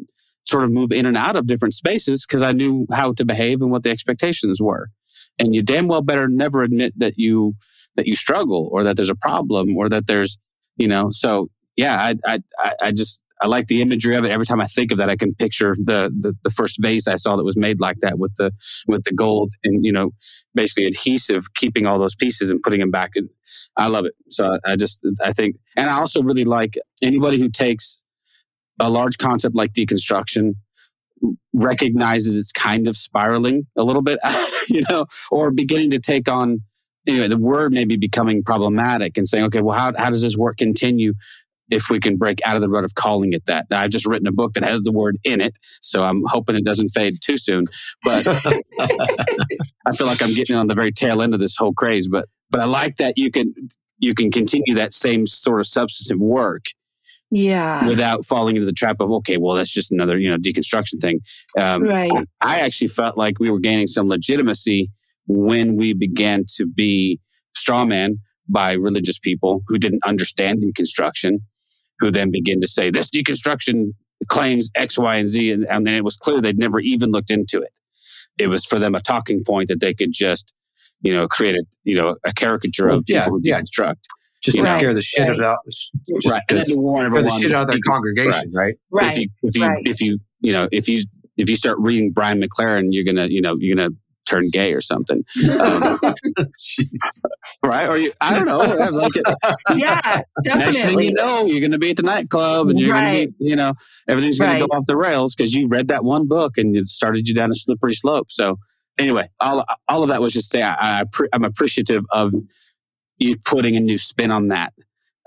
sort of move in and out of different spaces because I knew how to behave and what the expectations were. And you damn well better never admit that you that you struggle or that there's a problem or that there's, you know. So yeah, I I I just I like the imagery of it. Every time I think of that, I can picture the, the, the first vase I saw that was made like that with the with the gold and you know basically adhesive, keeping all those pieces and putting them back. And I love it. So I just I think, and I also really like anybody who takes a large concept like deconstruction recognizes it's kind of spiraling a little bit, you know, or beginning to take on anyway, the word may be becoming problematic and saying, okay, well, how, how does this work continue? If we can break out of the rut of calling it that. Now, I've just written a book that has the word in it, so I'm hoping it doesn't fade too soon. But I feel like I'm getting on the very tail end of this whole craze. But but I like that you can you can continue that same sort of substantive work yeah without falling into the trap of okay well that's just another you know deconstruction thing um, right i actually felt like we were gaining some legitimacy when we began to be straw man by religious people who didn't understand deconstruction who then begin to say this deconstruction claims x y and z and, and then it was clear they'd never even looked into it it was for them a talking point that they could just you know create a you know a caricature well, of yeah, people who yeah. deconstruct just to scare the shit right. out, right, and then warn everyone the shit out of their congregation, right? Right. If you, if you, right. if you, you know, if you, if you start reading Brian McLaren, you're gonna, you know, you're gonna turn gay or something, um, right? Or you, I don't know. Like yeah, definitely. Next thing you know, you're gonna be at the nightclub, and you're right. gonna be, you know, everything's gonna go off the rails because you read that one book and it started you down a slippery slope. So anyway, all all of that was just say I, I I'm appreciative of you putting a new spin on that.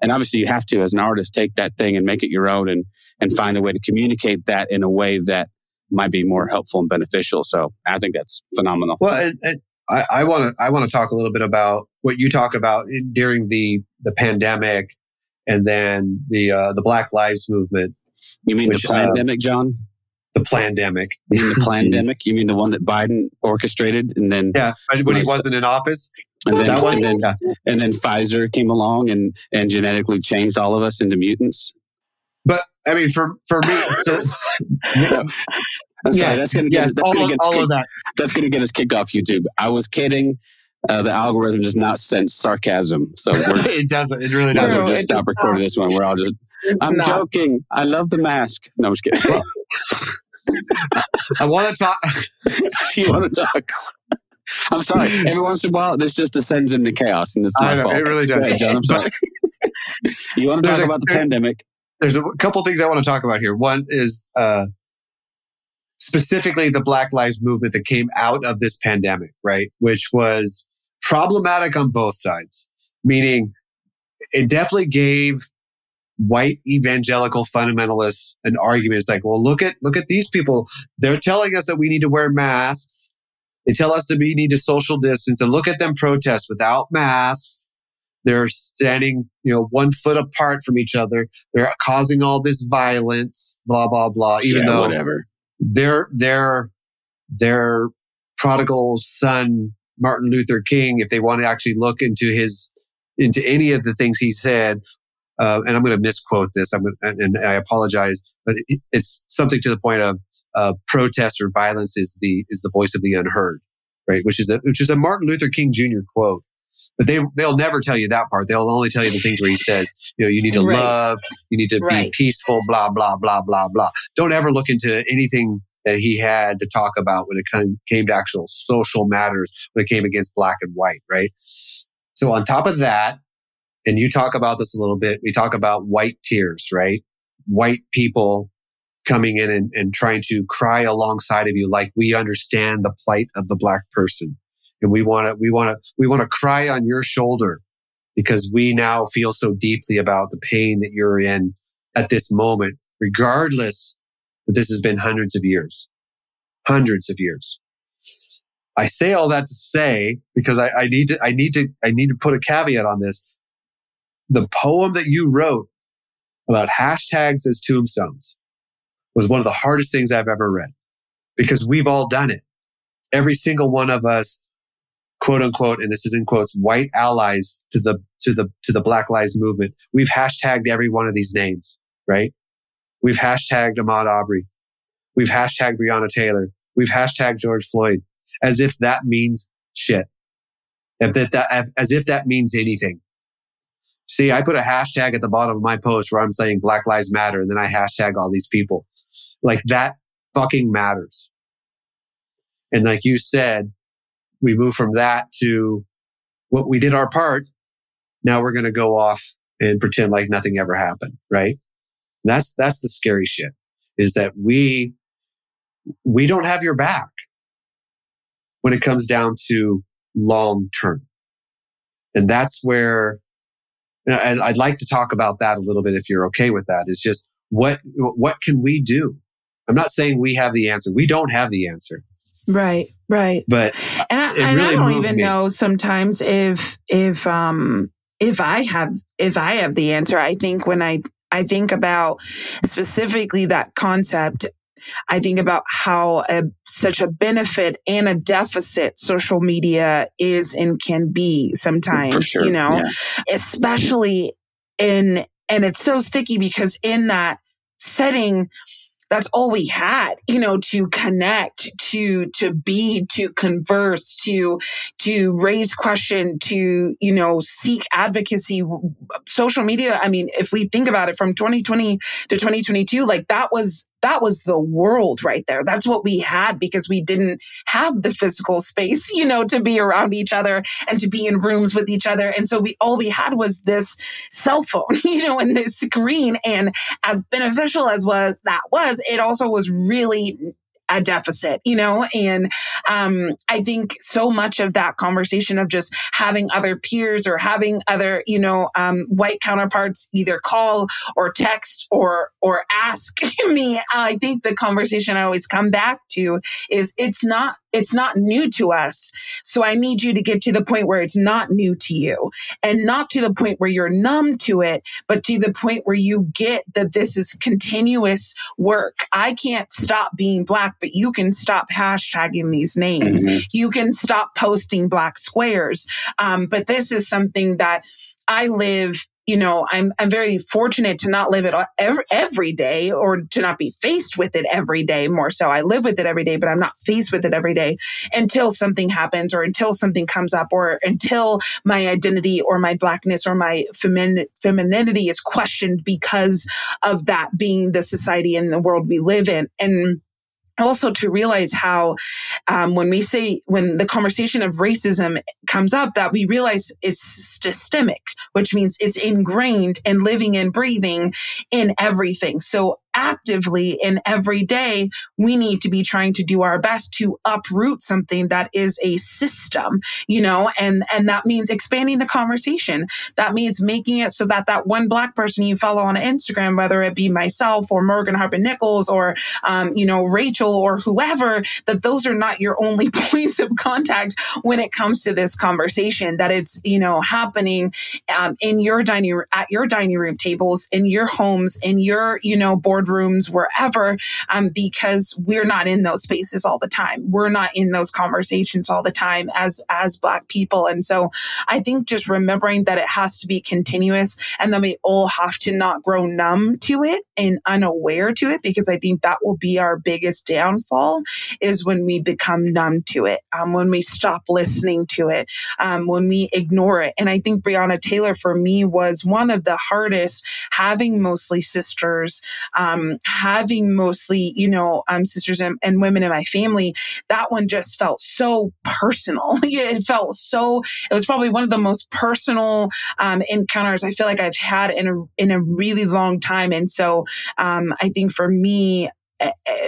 And obviously you have to as an artist take that thing and make it your own and and find a way to communicate that in a way that might be more helpful and beneficial. So I think that's phenomenal. Well, and, and I want to I want to talk a little bit about what you talk about during the the pandemic and then the uh, the Black Lives Movement. You mean which, the pandemic, uh, John? The pandemic. You mean the pandemic? you mean the one that Biden orchestrated and then? Yeah, when he wasn't in office. And then, that one, and, then, and then Pfizer came along and, and genetically changed all of us into mutants. But I mean, for for me, so, I'm yes, that's gonna get, yes, all, gonna get all of that. That's going to get us kicked off YouTube. I was kidding. Uh, the algorithm does not sense sarcasm, so it doesn't. It really doesn't. just stop recording this one. We're all just. It's I'm not. joking. I love the mask. No, I'm just kidding. I want to talk. you want to talk? I'm sorry. Every once in a while, this just descends into chaos, and it's my I know, fault. It really does. Ahead, John, I'm sorry. you want to talk a, about the there, pandemic? There's a couple things I want to talk about here. One is uh, specifically the Black Lives Movement that came out of this pandemic, right? Which was problematic on both sides, meaning it definitely gave white evangelical fundamentalists an argument. It's like, well, look at look at these people. They're telling us that we need to wear masks they tell us that we need to social distance and look at them protest without masks. They're standing, you know, one foot apart from each other. They're causing all this violence, blah, blah, blah, even yeah, though whatever. their, their, their prodigal son, Martin Luther King, if they want to actually look into his, into any of the things he said, uh, and I'm going to misquote this. I'm going and I apologize, but it, it's something to the point of uh, protest or violence is the is the voice of the unheard, right? Which is a which is a Martin Luther King Jr. quote. But they they'll never tell you that part. They'll only tell you the things where he says, you know, you need to right. love, you need to right. be peaceful, blah blah blah blah blah. Don't ever look into anything that he had to talk about when it came to actual social matters when it came against black and white, right? So on top of that, and you talk about this a little bit, we talk about white tears, right? White people coming in and, and trying to cry alongside of you like we understand the plight of the black person and we want to we want to we want to cry on your shoulder because we now feel so deeply about the pain that you're in at this moment regardless that this has been hundreds of years hundreds of years i say all that to say because I, I need to i need to i need to put a caveat on this the poem that you wrote about hashtags as tombstones was one of the hardest things I've ever read because we've all done it. Every single one of us, quote unquote, and this is in quotes, white allies to the, to the, to the Black Lives Movement. We've hashtagged every one of these names, right? We've hashtagged Ahmaud Arbery. We've hashtagged Breonna Taylor. We've hashtagged George Floyd as if that means shit. If that, that, as if that means anything. See, I put a hashtag at the bottom of my post where I'm saying Black Lives Matter, and then I hashtag all these people. Like that fucking matters. And like you said, we move from that to what we did our part. Now we're going to go off and pretend like nothing ever happened. Right. That's, that's the scary shit is that we, we don't have your back when it comes down to long term. And that's where and I'd like to talk about that a little bit if you're okay with that. Is just what what can we do? I'm not saying we have the answer. We don't have the answer. Right, right. But and I, and really I don't even me. know sometimes if if um if I have if I have the answer. I think when I I think about specifically that concept I think about how a, such a benefit and a deficit social media is and can be sometimes, sure. you know, yeah. especially in, and it's so sticky because in that setting, that's all we had, you know, to connect, to, to be, to converse, to, to raise question, to, you know, seek advocacy. Social media. I mean, if we think about it from 2020 to 2022, like that was that was the world right there. That's what we had because we didn't have the physical space, you know, to be around each other and to be in rooms with each other. And so we, all we had was this cell phone, you know, and this screen. And as beneficial as was that was, it also was really a deficit, you know? And um, I think so much of that conversation of just having other peers or having other, you know, um, white counterparts either call or text or or ask me, I think the conversation I always come back to is it's not it's not new to us. So I need you to get to the point where it's not new to you and not to the point where you're numb to it, but to the point where you get that this is continuous work. I can't stop being black, but you can stop hashtagging these names. Mm-hmm. You can stop posting black squares. Um, but this is something that I live you know, I'm, I'm very fortunate to not live it every, every day or to not be faced with it every day more so. I live with it every day, but I'm not faced with it every day until something happens or until something comes up or until my identity or my blackness or my femin- femininity is questioned because of that being the society and the world we live in. And also to realize how um, when we say when the conversation of racism comes up that we realize it's systemic which means it's ingrained and living and breathing in everything. So actively in every day, we need to be trying to do our best to uproot something that is a system, you know, and, and that means expanding the conversation. That means making it so that that one black person you follow on Instagram, whether it be myself or Morgan Harper Nichols or, um, you know, Rachel or whoever, that those are not your only points of contact when it comes to this conversation, that it's, you know, happening, um, in your dining, at your dining room tables, in your homes, in your, you know, board boardrooms, wherever, um, because we're not in those spaces all the time. We're not in those conversations all the time as, as Black people. And so I think just remembering that it has to be continuous and then we all have to not grow numb to it and unaware to it, because I think that will be our biggest downfall is when we become numb to it, um, when we stop listening to it, um, when we ignore it. And I think Breonna Taylor for me was one of the hardest having mostly sisters, um, um, having mostly, you know, um, sisters and, and, women in my family, that one just felt so personal. it felt so, it was probably one of the most personal um, encounters I feel like I've had in a, in a really long time. And so um, I think for me,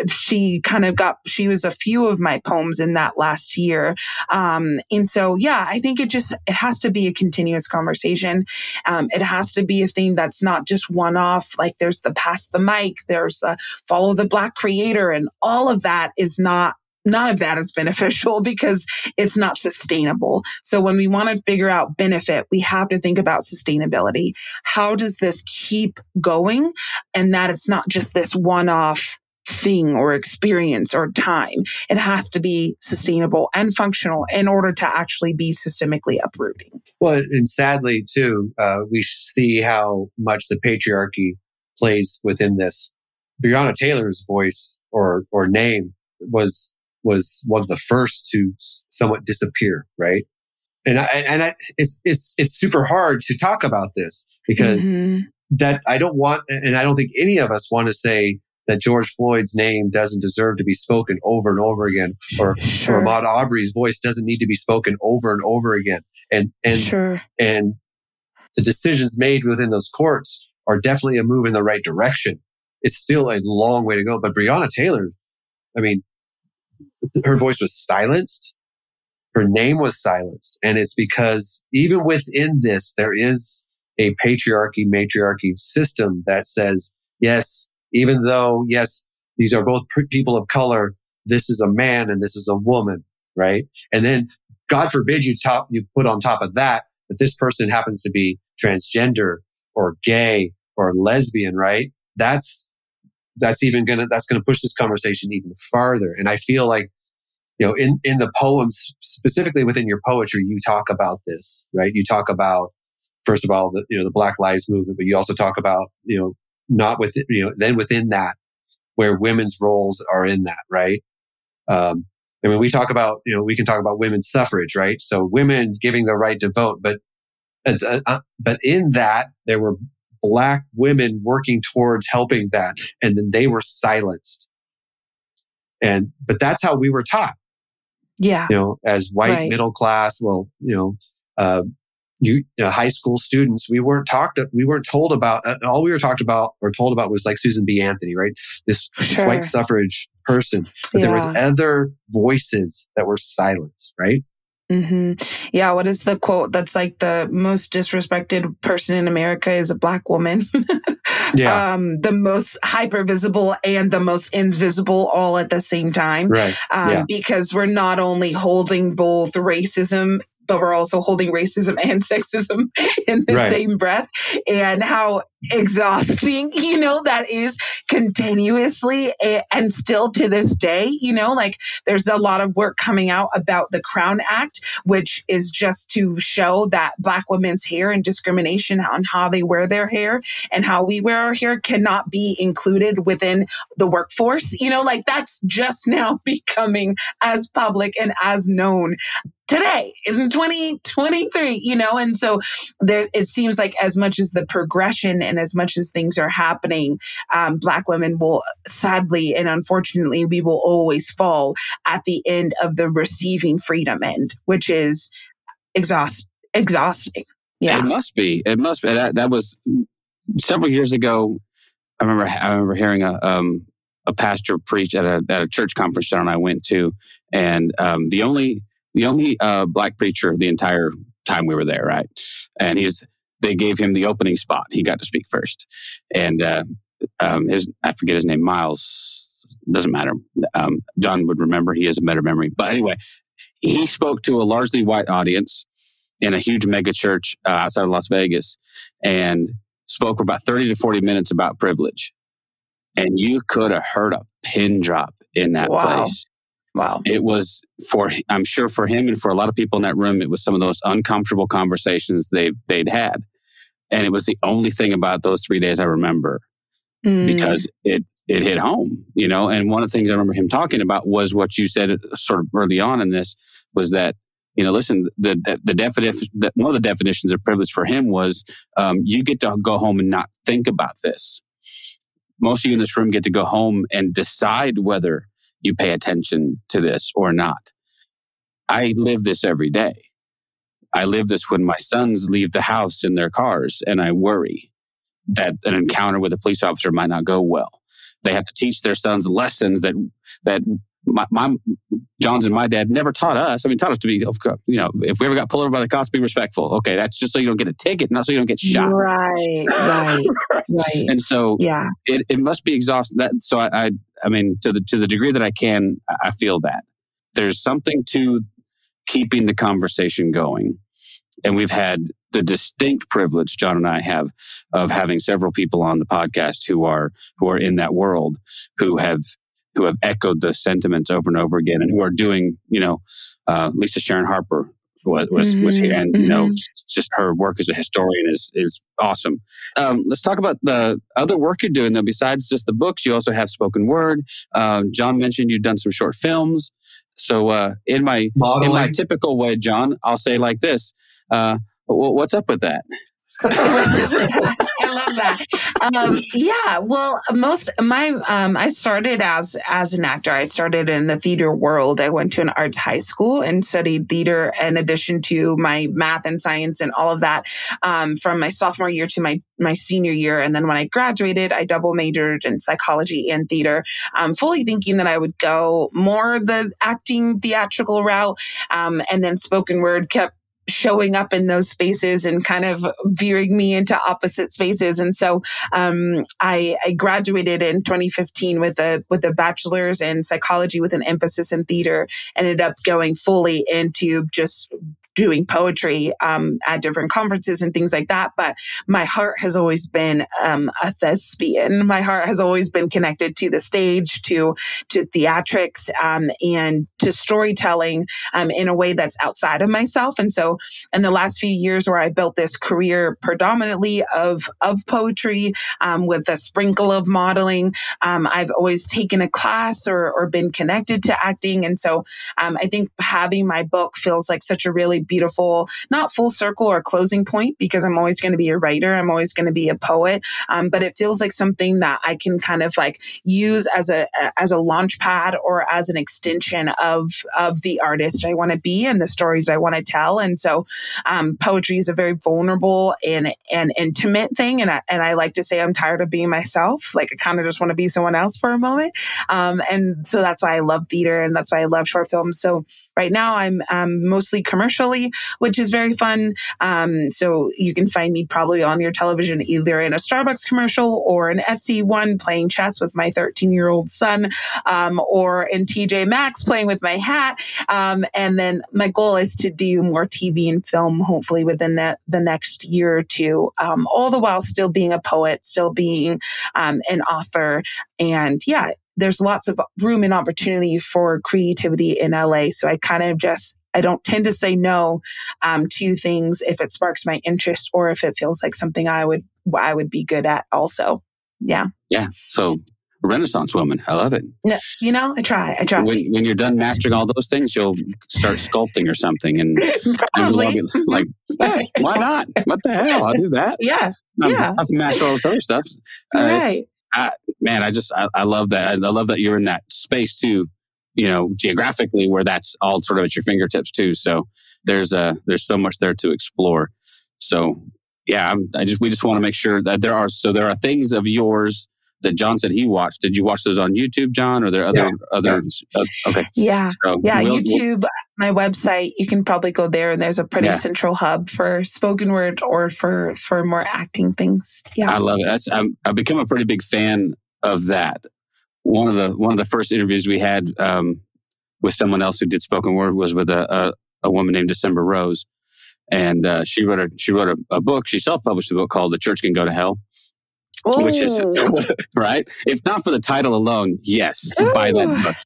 she kind of got she was a few of my poems in that last year um, and so yeah i think it just it has to be a continuous conversation um, it has to be a thing that's not just one off like there's the pass the mic there's the follow the black creator and all of that is not none of that is beneficial because it's not sustainable. So when we want to figure out benefit, we have to think about sustainability. How does this keep going? And that it's not just this one off thing or experience or time. It has to be sustainable and functional in order to actually be systemically uprooting. Well, and sadly, too, uh, we see how much the patriarchy plays within this. Breonna Taylor's voice or or name was was one of the first to somewhat disappear, right? And I, and I, it's it's it's super hard to talk about this because mm-hmm. that I don't want, and I don't think any of us want to say that George Floyd's name doesn't deserve to be spoken over and over again, or, sure. or Ahmaud Arbery's voice doesn't need to be spoken over and over again. And and sure. and the decisions made within those courts are definitely a move in the right direction. It's still a long way to go. But Breonna Taylor, I mean, her voice was silenced. Her name was silenced. And it's because even within this, there is a patriarchy, matriarchy system that says, yes, even though, yes, these are both people of color. This is a man and this is a woman, right? And then God forbid you top, you put on top of that that this person happens to be transgender or gay or lesbian, right? That's, that's even gonna, that's gonna push this conversation even farther. And I feel like, you know, in, in the poems, specifically within your poetry, you talk about this, right? You talk about, first of all, the, you know, the Black Lives Movement, but you also talk about, you know, not within, you know, then within that, where women's roles are in that, right? Um, I mean, we talk about, you know, we can talk about women's suffrage, right? So women giving the right to vote, but, uh, uh, uh, but in that, there were black women working towards helping that. And then they were silenced. And, but that's how we were taught. Yeah. You know, as white right. middle class, well, you know, uh, you, uh, high school students, we weren't talked, we weren't told about, uh, all we were talked about or told about was like Susan B. Anthony, right? This sure. white suffrage person, but yeah. there was other voices that were silenced, right? Mm-hmm. Yeah. What is the quote that's like the most disrespected person in America is a black woman? yeah. Um, the most hyper visible and the most invisible all at the same time. Right. Um, yeah. Because we're not only holding both racism but we're also holding racism and sexism in the right. same breath and how exhausting, you know, that is continuously and still to this day, you know, like there's a lot of work coming out about the Crown Act, which is just to show that Black women's hair and discrimination on how they wear their hair and how we wear our hair cannot be included within the workforce. You know, like that's just now becoming as public and as known today in 2023, you know? And so there, it seems like as much as the progression and as much as things are happening, um, Black women will sadly and unfortunately, we will always fall at the end of the receiving freedom end, which is exhaust, exhausting. Yeah. It must be. It must be. That, that was several years ago. I remember, I remember hearing a, um, a pastor preach at a, at a church conference that I went to. And um, the only the only uh, black preacher the entire time we were there, right? And he's they gave him the opening spot. He got to speak first, and uh, um, his I forget his name, Miles. Doesn't matter. Um, John would remember. He has a better memory. But anyway, he spoke to a largely white audience in a huge mega church uh, outside of Las Vegas, and spoke for about thirty to forty minutes about privilege. And you could have heard a pin drop in that wow. place. Wow. It was for, I'm sure for him and for a lot of people in that room, it was some of those uncomfortable conversations they, they'd had. And it was the only thing about those three days I remember mm. because it, it hit home, you know? And one of the things I remember him talking about was what you said sort of early on in this was that, you know, listen, the, the, the definition, the, one of the definitions of privilege for him was, um, you get to go home and not think about this. Most of you in this room get to go home and decide whether you pay attention to this or not. I live this every day. I live this when my sons leave the house in their cars and I worry that an encounter with a police officer might not go well. They have to teach their sons lessons that, that my, my, John's and my dad never taught us. I mean, taught us to be, you know, if we ever got pulled over by the cops, be respectful. Okay, that's just so you don't get a ticket, not so you don't get shot. Right, right, right. And so, yeah, it, it must be exhausting. That so I, I, I mean, to the to the degree that I can, I feel that there's something to keeping the conversation going, and we've had the distinct privilege John and I have of having several people on the podcast who are who are in that world who have who have echoed the sentiments over and over again and who are doing, you know, uh, Lisa Sharon Harper was was, mm-hmm, was here, and mm-hmm. you know, just, just, her work as a historian is is awesome. Um, let's talk about the other work you're doing though. Besides just the books, you also have spoken word. Um, John mentioned you've done some short films. So uh, in my Modeling. in my typical way, John, I'll say like this: uh, What's up with that? I love that. Um, yeah, well, most my um, I started as as an actor. I started in the theater world. I went to an arts high school and studied theater in addition to my math and science and all of that um, from my sophomore year to my my senior year. And then when I graduated, I double majored in psychology and theater, um, fully thinking that I would go more the acting theatrical route. Um, and then spoken word kept showing up in those spaces and kind of veering me into opposite spaces. And so um, I, I, graduated in 2015 with a with a bachelor's in psychology with an emphasis in theater. Ended up going fully into just doing poetry um, at different conferences and things like that. But my heart has always been um, a thespian. My heart has always been connected to the stage, to to theatrics, um, and to storytelling um, in a way that's outside of myself. And so, in the last few years, where I built this career predominantly of of poetry um, with a sprinkle of modeling, um, I've always taken a class or or been connected to acting, and so I think having my book feels like such a really beautiful, not full circle or closing point because I'm always going to be a writer. I'm always going to be a poet. Um, but it feels like something that I can kind of like use as a, as a launch pad or as an extension of, of the artist I want to be and the stories I want to tell. And so, um, poetry is a very vulnerable and, and intimate thing. And I, and I like to say I'm tired of being myself. Like I kind of just want to be someone else for a moment. Um, and so that's why I love theater and that's why I love short films. So right now I'm um, mostly commercially, which is very fun. Um, so you can find me probably on your television either in a Starbucks commercial or an Etsy one playing chess with my 13 year old son, um, or in TJ Maxx playing with my hat. Um, and then my goal is to do more TV and film, hopefully within the, the next year or two, um, all the while still being a poet, still being um, an author. And yeah, there's lots of room and opportunity for creativity in LA. So I kind of just, I don't tend to say no um, to things if it sparks my interest or if it feels like something I would, I would be good at also. Yeah. Yeah. So Renaissance woman. I love it. No, you know, I try. I try. When, when, you're done mastering all those things, you'll start sculpting or something, and, and like, hey, why not? What the hell? I'll do that. Yeah, I'm, yeah. I've mastered all this other stuff. Uh, right. I, man, I just I, I, love that. I love that you're in that space too. You know, geographically, where that's all sort of at your fingertips too. So there's a there's so much there to explore. So yeah, I'm, I just we just want to make sure that there are so there are things of yours that John said he watched. Did you watch those on YouTube, John? Or there other yeah. other? Uh, okay. Yeah, so yeah. We'll, YouTube, we'll, my website. You can probably go there, and there's a pretty yeah. central hub for spoken word or for for more acting things. Yeah, I love it. That's, I'm, I've become a pretty big fan of that. One of the one of the first interviews we had um, with someone else who did spoken word was with a a, a woman named December Rose, and uh, she wrote a she wrote a, a book. She self published a book called "The Church Can Go to Hell." Ooh. which is right. If not for the title alone, yes, Ooh. buy that book.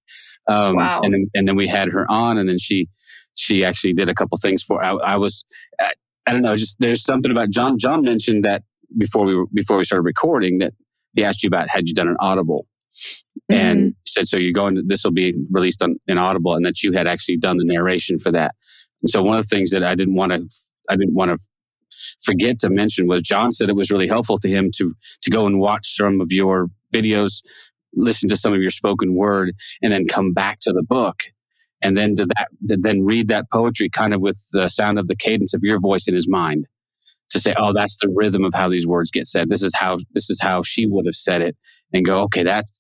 Um, wow. And then, and then we had her on, and then she she actually did a couple things for. I, I was I, I, don't know, just there's something about John. John mentioned that before we were, before we started recording that he asked you about had you done an Audible. Mm-hmm. And said, so you're going to, this will be released on in Audible and that you had actually done the narration for that. And so one of the things that I didn't want to, I didn't want to forget to mention was John said it was really helpful to him to to go and watch some of your videos, listen to some of your spoken word, and then come back to the book. And then to that, to then read that poetry kind of with the sound of the cadence of your voice in his mind to say, oh, that's the rhythm of how these words get said. This is how, this is how she would have said it and go, okay, that's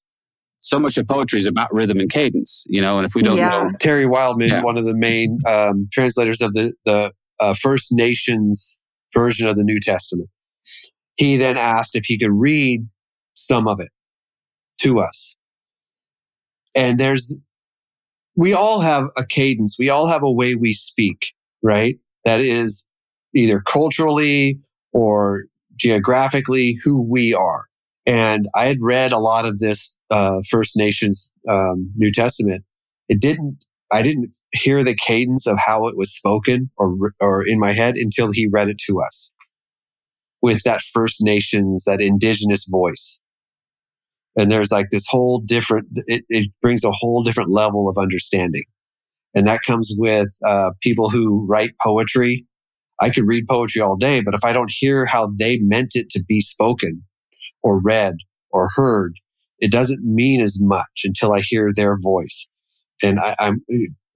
so much of poetry is about rhythm and cadence, you know, and if we don't yeah. know. Terry Wildman, yeah. one of the main um, translators of the, the uh, First Nations version of the New Testament. He then asked if he could read some of it to us. And there's, we all have a cadence. We all have a way we speak, right? That is either culturally or geographically who we are. And I had read a lot of this uh, First Nations um, New Testament. It didn't I didn't hear the cadence of how it was spoken or, or in my head until he read it to us with that First Nations, that indigenous voice. And there's like this whole different, it, it brings a whole different level of understanding. And that comes with uh, people who write poetry. I could read poetry all day, but if I don't hear how they meant it to be spoken or read or heard, it doesn't mean as much until I hear their voice and I, am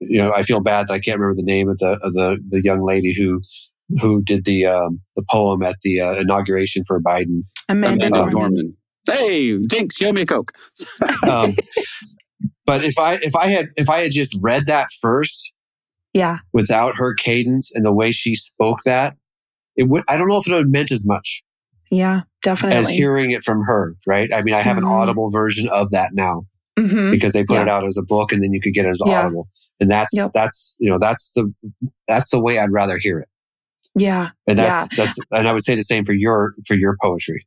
you know, I feel bad that I can't remember the name of the of the the young lady who who did the um, the poem at the uh, inauguration for Biden. Amanda, Amanda Gorman. Hey, Jinx, show me a coke. um, but if I if I had if I had just read that first, yeah, without her cadence and the way she spoke that, it would. I don't know if it would have meant as much. Yeah, definitely. As hearing it from her, right? I mean, I have mm-hmm. an audible version of that now mm-hmm. because they put yeah. it out as a book and then you could get it as yeah. audible. And that's, yep. that's, you know, that's the, that's the way I'd rather hear it. Yeah. And that's, yeah. that's, and I would say the same for your, for your poetry.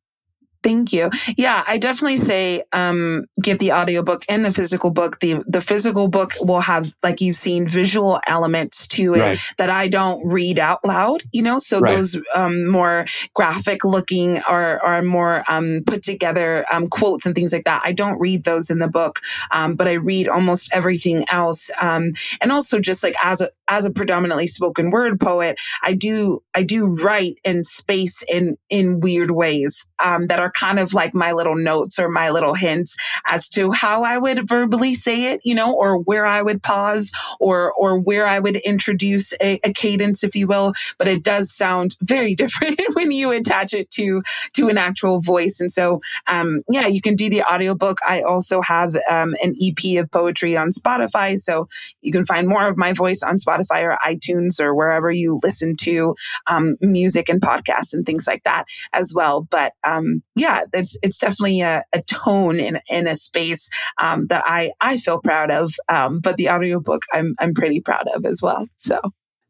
Thank you. Yeah, I definitely say um, get the audiobook and the physical book. The the physical book will have, like you've seen, visual elements to it right. that I don't read out loud. You know, so right. those um, more graphic looking or or more um, put together um, quotes and things like that. I don't read those in the book, um, but I read almost everything else. Um, and also, just like as a as a predominantly spoken word poet, I do I do write in space in in weird ways that are kind of like my little notes or my little hints as to how I would verbally say it, you know, or where I would pause or, or where I would introduce a, a cadence, if you will. But it does sound very different when you attach it to, to an actual voice. And so, um, yeah, you can do the audiobook. I also have, um, an EP of poetry on Spotify. So you can find more of my voice on Spotify or iTunes or wherever you listen to, um, music and podcasts and things like that as well. But, um, yeah, yeah, it's it's definitely a, a tone in in a space um, that I I feel proud of. Um, but the audiobook I'm I'm pretty proud of as well. So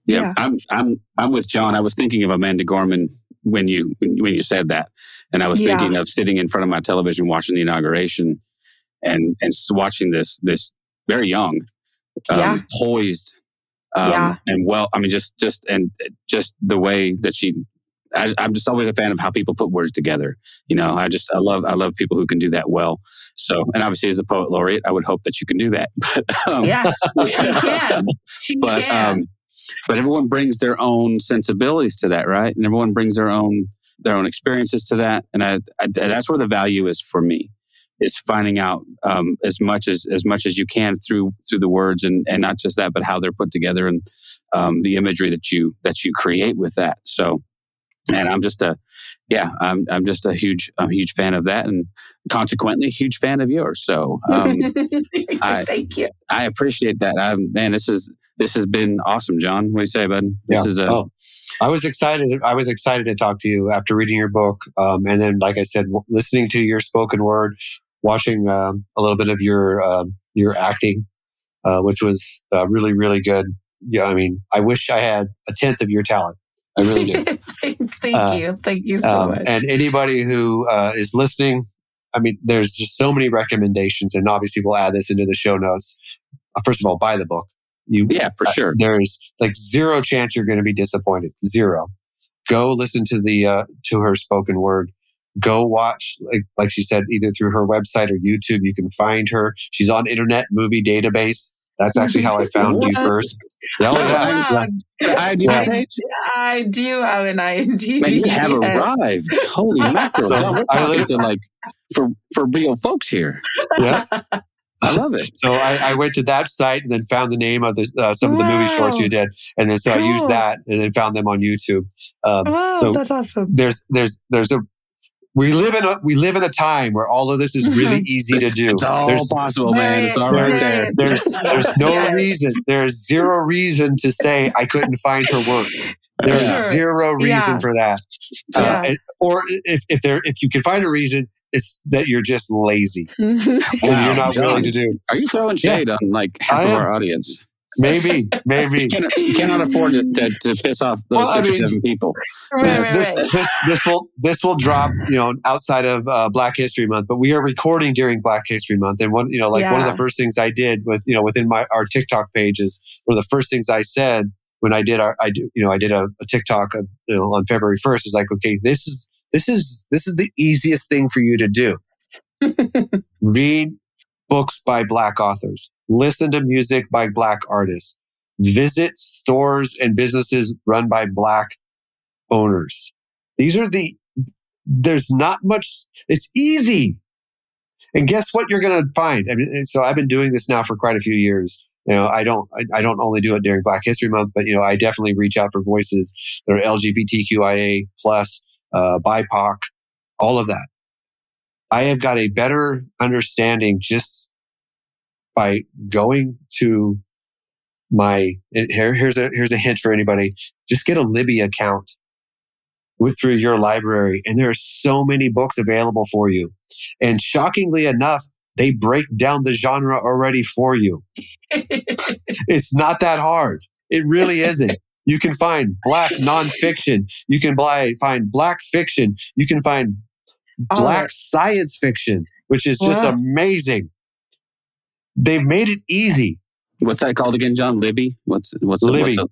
yeah, yeah, I'm I'm I'm with John. I was thinking of Amanda Gorman when you when you said that, and I was yeah. thinking of sitting in front of my television watching the inauguration, and and watching this this very young, um, yeah. poised, um, yeah. and well, I mean, just just and just the way that she I, am just always a fan of how people put words together. You know, I just I love I love people who can do that well. So, and obviously, as the poet laureate, I would hope that you can do that. But, um, yeah, she can. She but, can. Um, but everyone brings their own sensibilities to that, right? And everyone brings their own their own experiences to that, and I, I that's where the value is for me is finding out um, as much as as much as you can through through the words and and not just that, but how they're put together and um, the imagery that you that you create with that. So and I'm just a, yeah, I'm I'm just a huge I'm a huge fan of that, and consequently, a huge fan of yours. So, um, I, thank you. I appreciate that. I'm, man, this is this has been awesome, John. What do you say, bud? This yeah. is a, oh, I was excited. I was excited to talk to you after reading your book, um, and then, like I said, listening to your spoken word, watching um, a little bit of your um, your acting, uh, which was uh, really really good. Yeah, I mean, I wish I had a tenth of your talent. I really do. Thank uh, you. Thank you so um, much. And anybody who uh, is listening, I mean, there's just so many recommendations, and obviously we'll add this into the show notes. Uh, first of all, buy the book. You, yeah, for uh, sure. there's like zero chance you're going to be disappointed. Zero. Go listen to the uh, to her spoken word. Go watch, like like she said, either through her website or YouTube. You can find her. She's on Internet Movie Database. That's actually how I found you first. Oh, yeah. I, do I, I do have an IMDb. Man, you have arrived. Holy mackerel. So We're talking to like for, for real folks here. Yeah. I love it. So I, I, went to that site and then found the name of the, uh, some wow. of the movie shorts you did, and then so cool. I used that and then found them on YouTube. Um, wow, so that's awesome. There's there's there's a we live in a we live in a time where all of this is really easy to do. It's all there's, possible, man. It's all right there. There's there's no yeah. reason. There's zero reason to say I couldn't find her work. There's sure. zero reason yeah. for that. Uh, yeah. and, or if if there if you can find a reason, it's that you're just lazy and you're not John, willing to do. Are you throwing shade on like half I of am. our audience? Maybe, maybe you, cannot, you cannot afford to, to, to, piss off those well, six I mean, or seven people. This, this, this, this, will this will drop, you know, outside of uh, Black History Month. But we are recording during Black History Month, and one, you know, like yeah. one of the first things I did with, you know, within my our TikTok page is one of the first things I said when I did our, I do, you know, I did a, a TikTok of, you know, on February first. Is like, okay, this is this is this is the easiest thing for you to do. Read books by Black authors listen to music by Black artists, visit stores and businesses run by Black owners. These are the, there's not much, it's easy. And guess what you're going to find? I mean, so I've been doing this now for quite a few years. You know, I don't, I, don't only do it during Black History Month, but you know, I definitely reach out for voices that are LGBTQIA plus, uh, BIPOC, all of that. I have got a better understanding just by going to my here, here's a here's a hint for anybody. Just get a Libby account with through your library, and there are so many books available for you. And shockingly enough, they break down the genre already for you. it's not that hard. It really isn't. You can find black nonfiction. You can buy, find black fiction. You can find black science fiction, which is just amazing. They've made it easy. What's that called again, John? Libby? What's what's Libby? What's,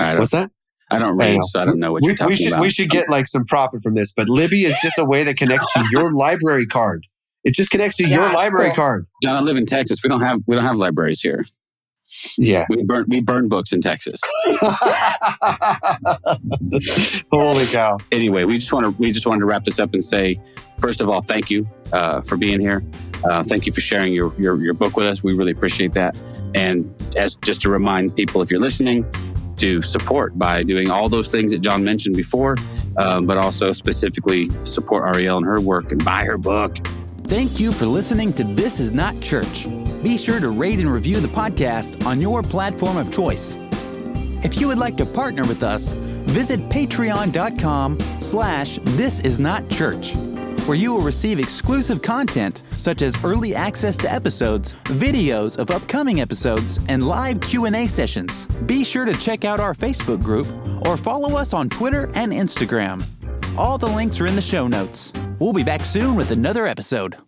a, what's that? I don't read, so I don't know what we, you're talking we should, about. We should get like some profit from this, but Libby is just a way that connects to your library card. It just connects to yeah, your library cool. card. John, I live in Texas. We don't have we don't have libraries here. Yeah, we burn we burn books in Texas. Holy cow! Anyway, we just want to we just wanted to wrap this up and say, first of all, thank you uh, for being here. Uh, thank you for sharing your, your your book with us. We really appreciate that. And as just to remind people, if you're listening, to support by doing all those things that John mentioned before, um, but also specifically support Arielle and her work and buy her book. Thank you for listening to This Is Not Church. Be sure to rate and review the podcast on your platform of choice. If you would like to partner with us, visit patreon.com slash this is not church where you will receive exclusive content such as early access to episodes, videos of upcoming episodes, and live Q&A sessions. Be sure to check out our Facebook group or follow us on Twitter and Instagram. All the links are in the show notes. We'll be back soon with another episode.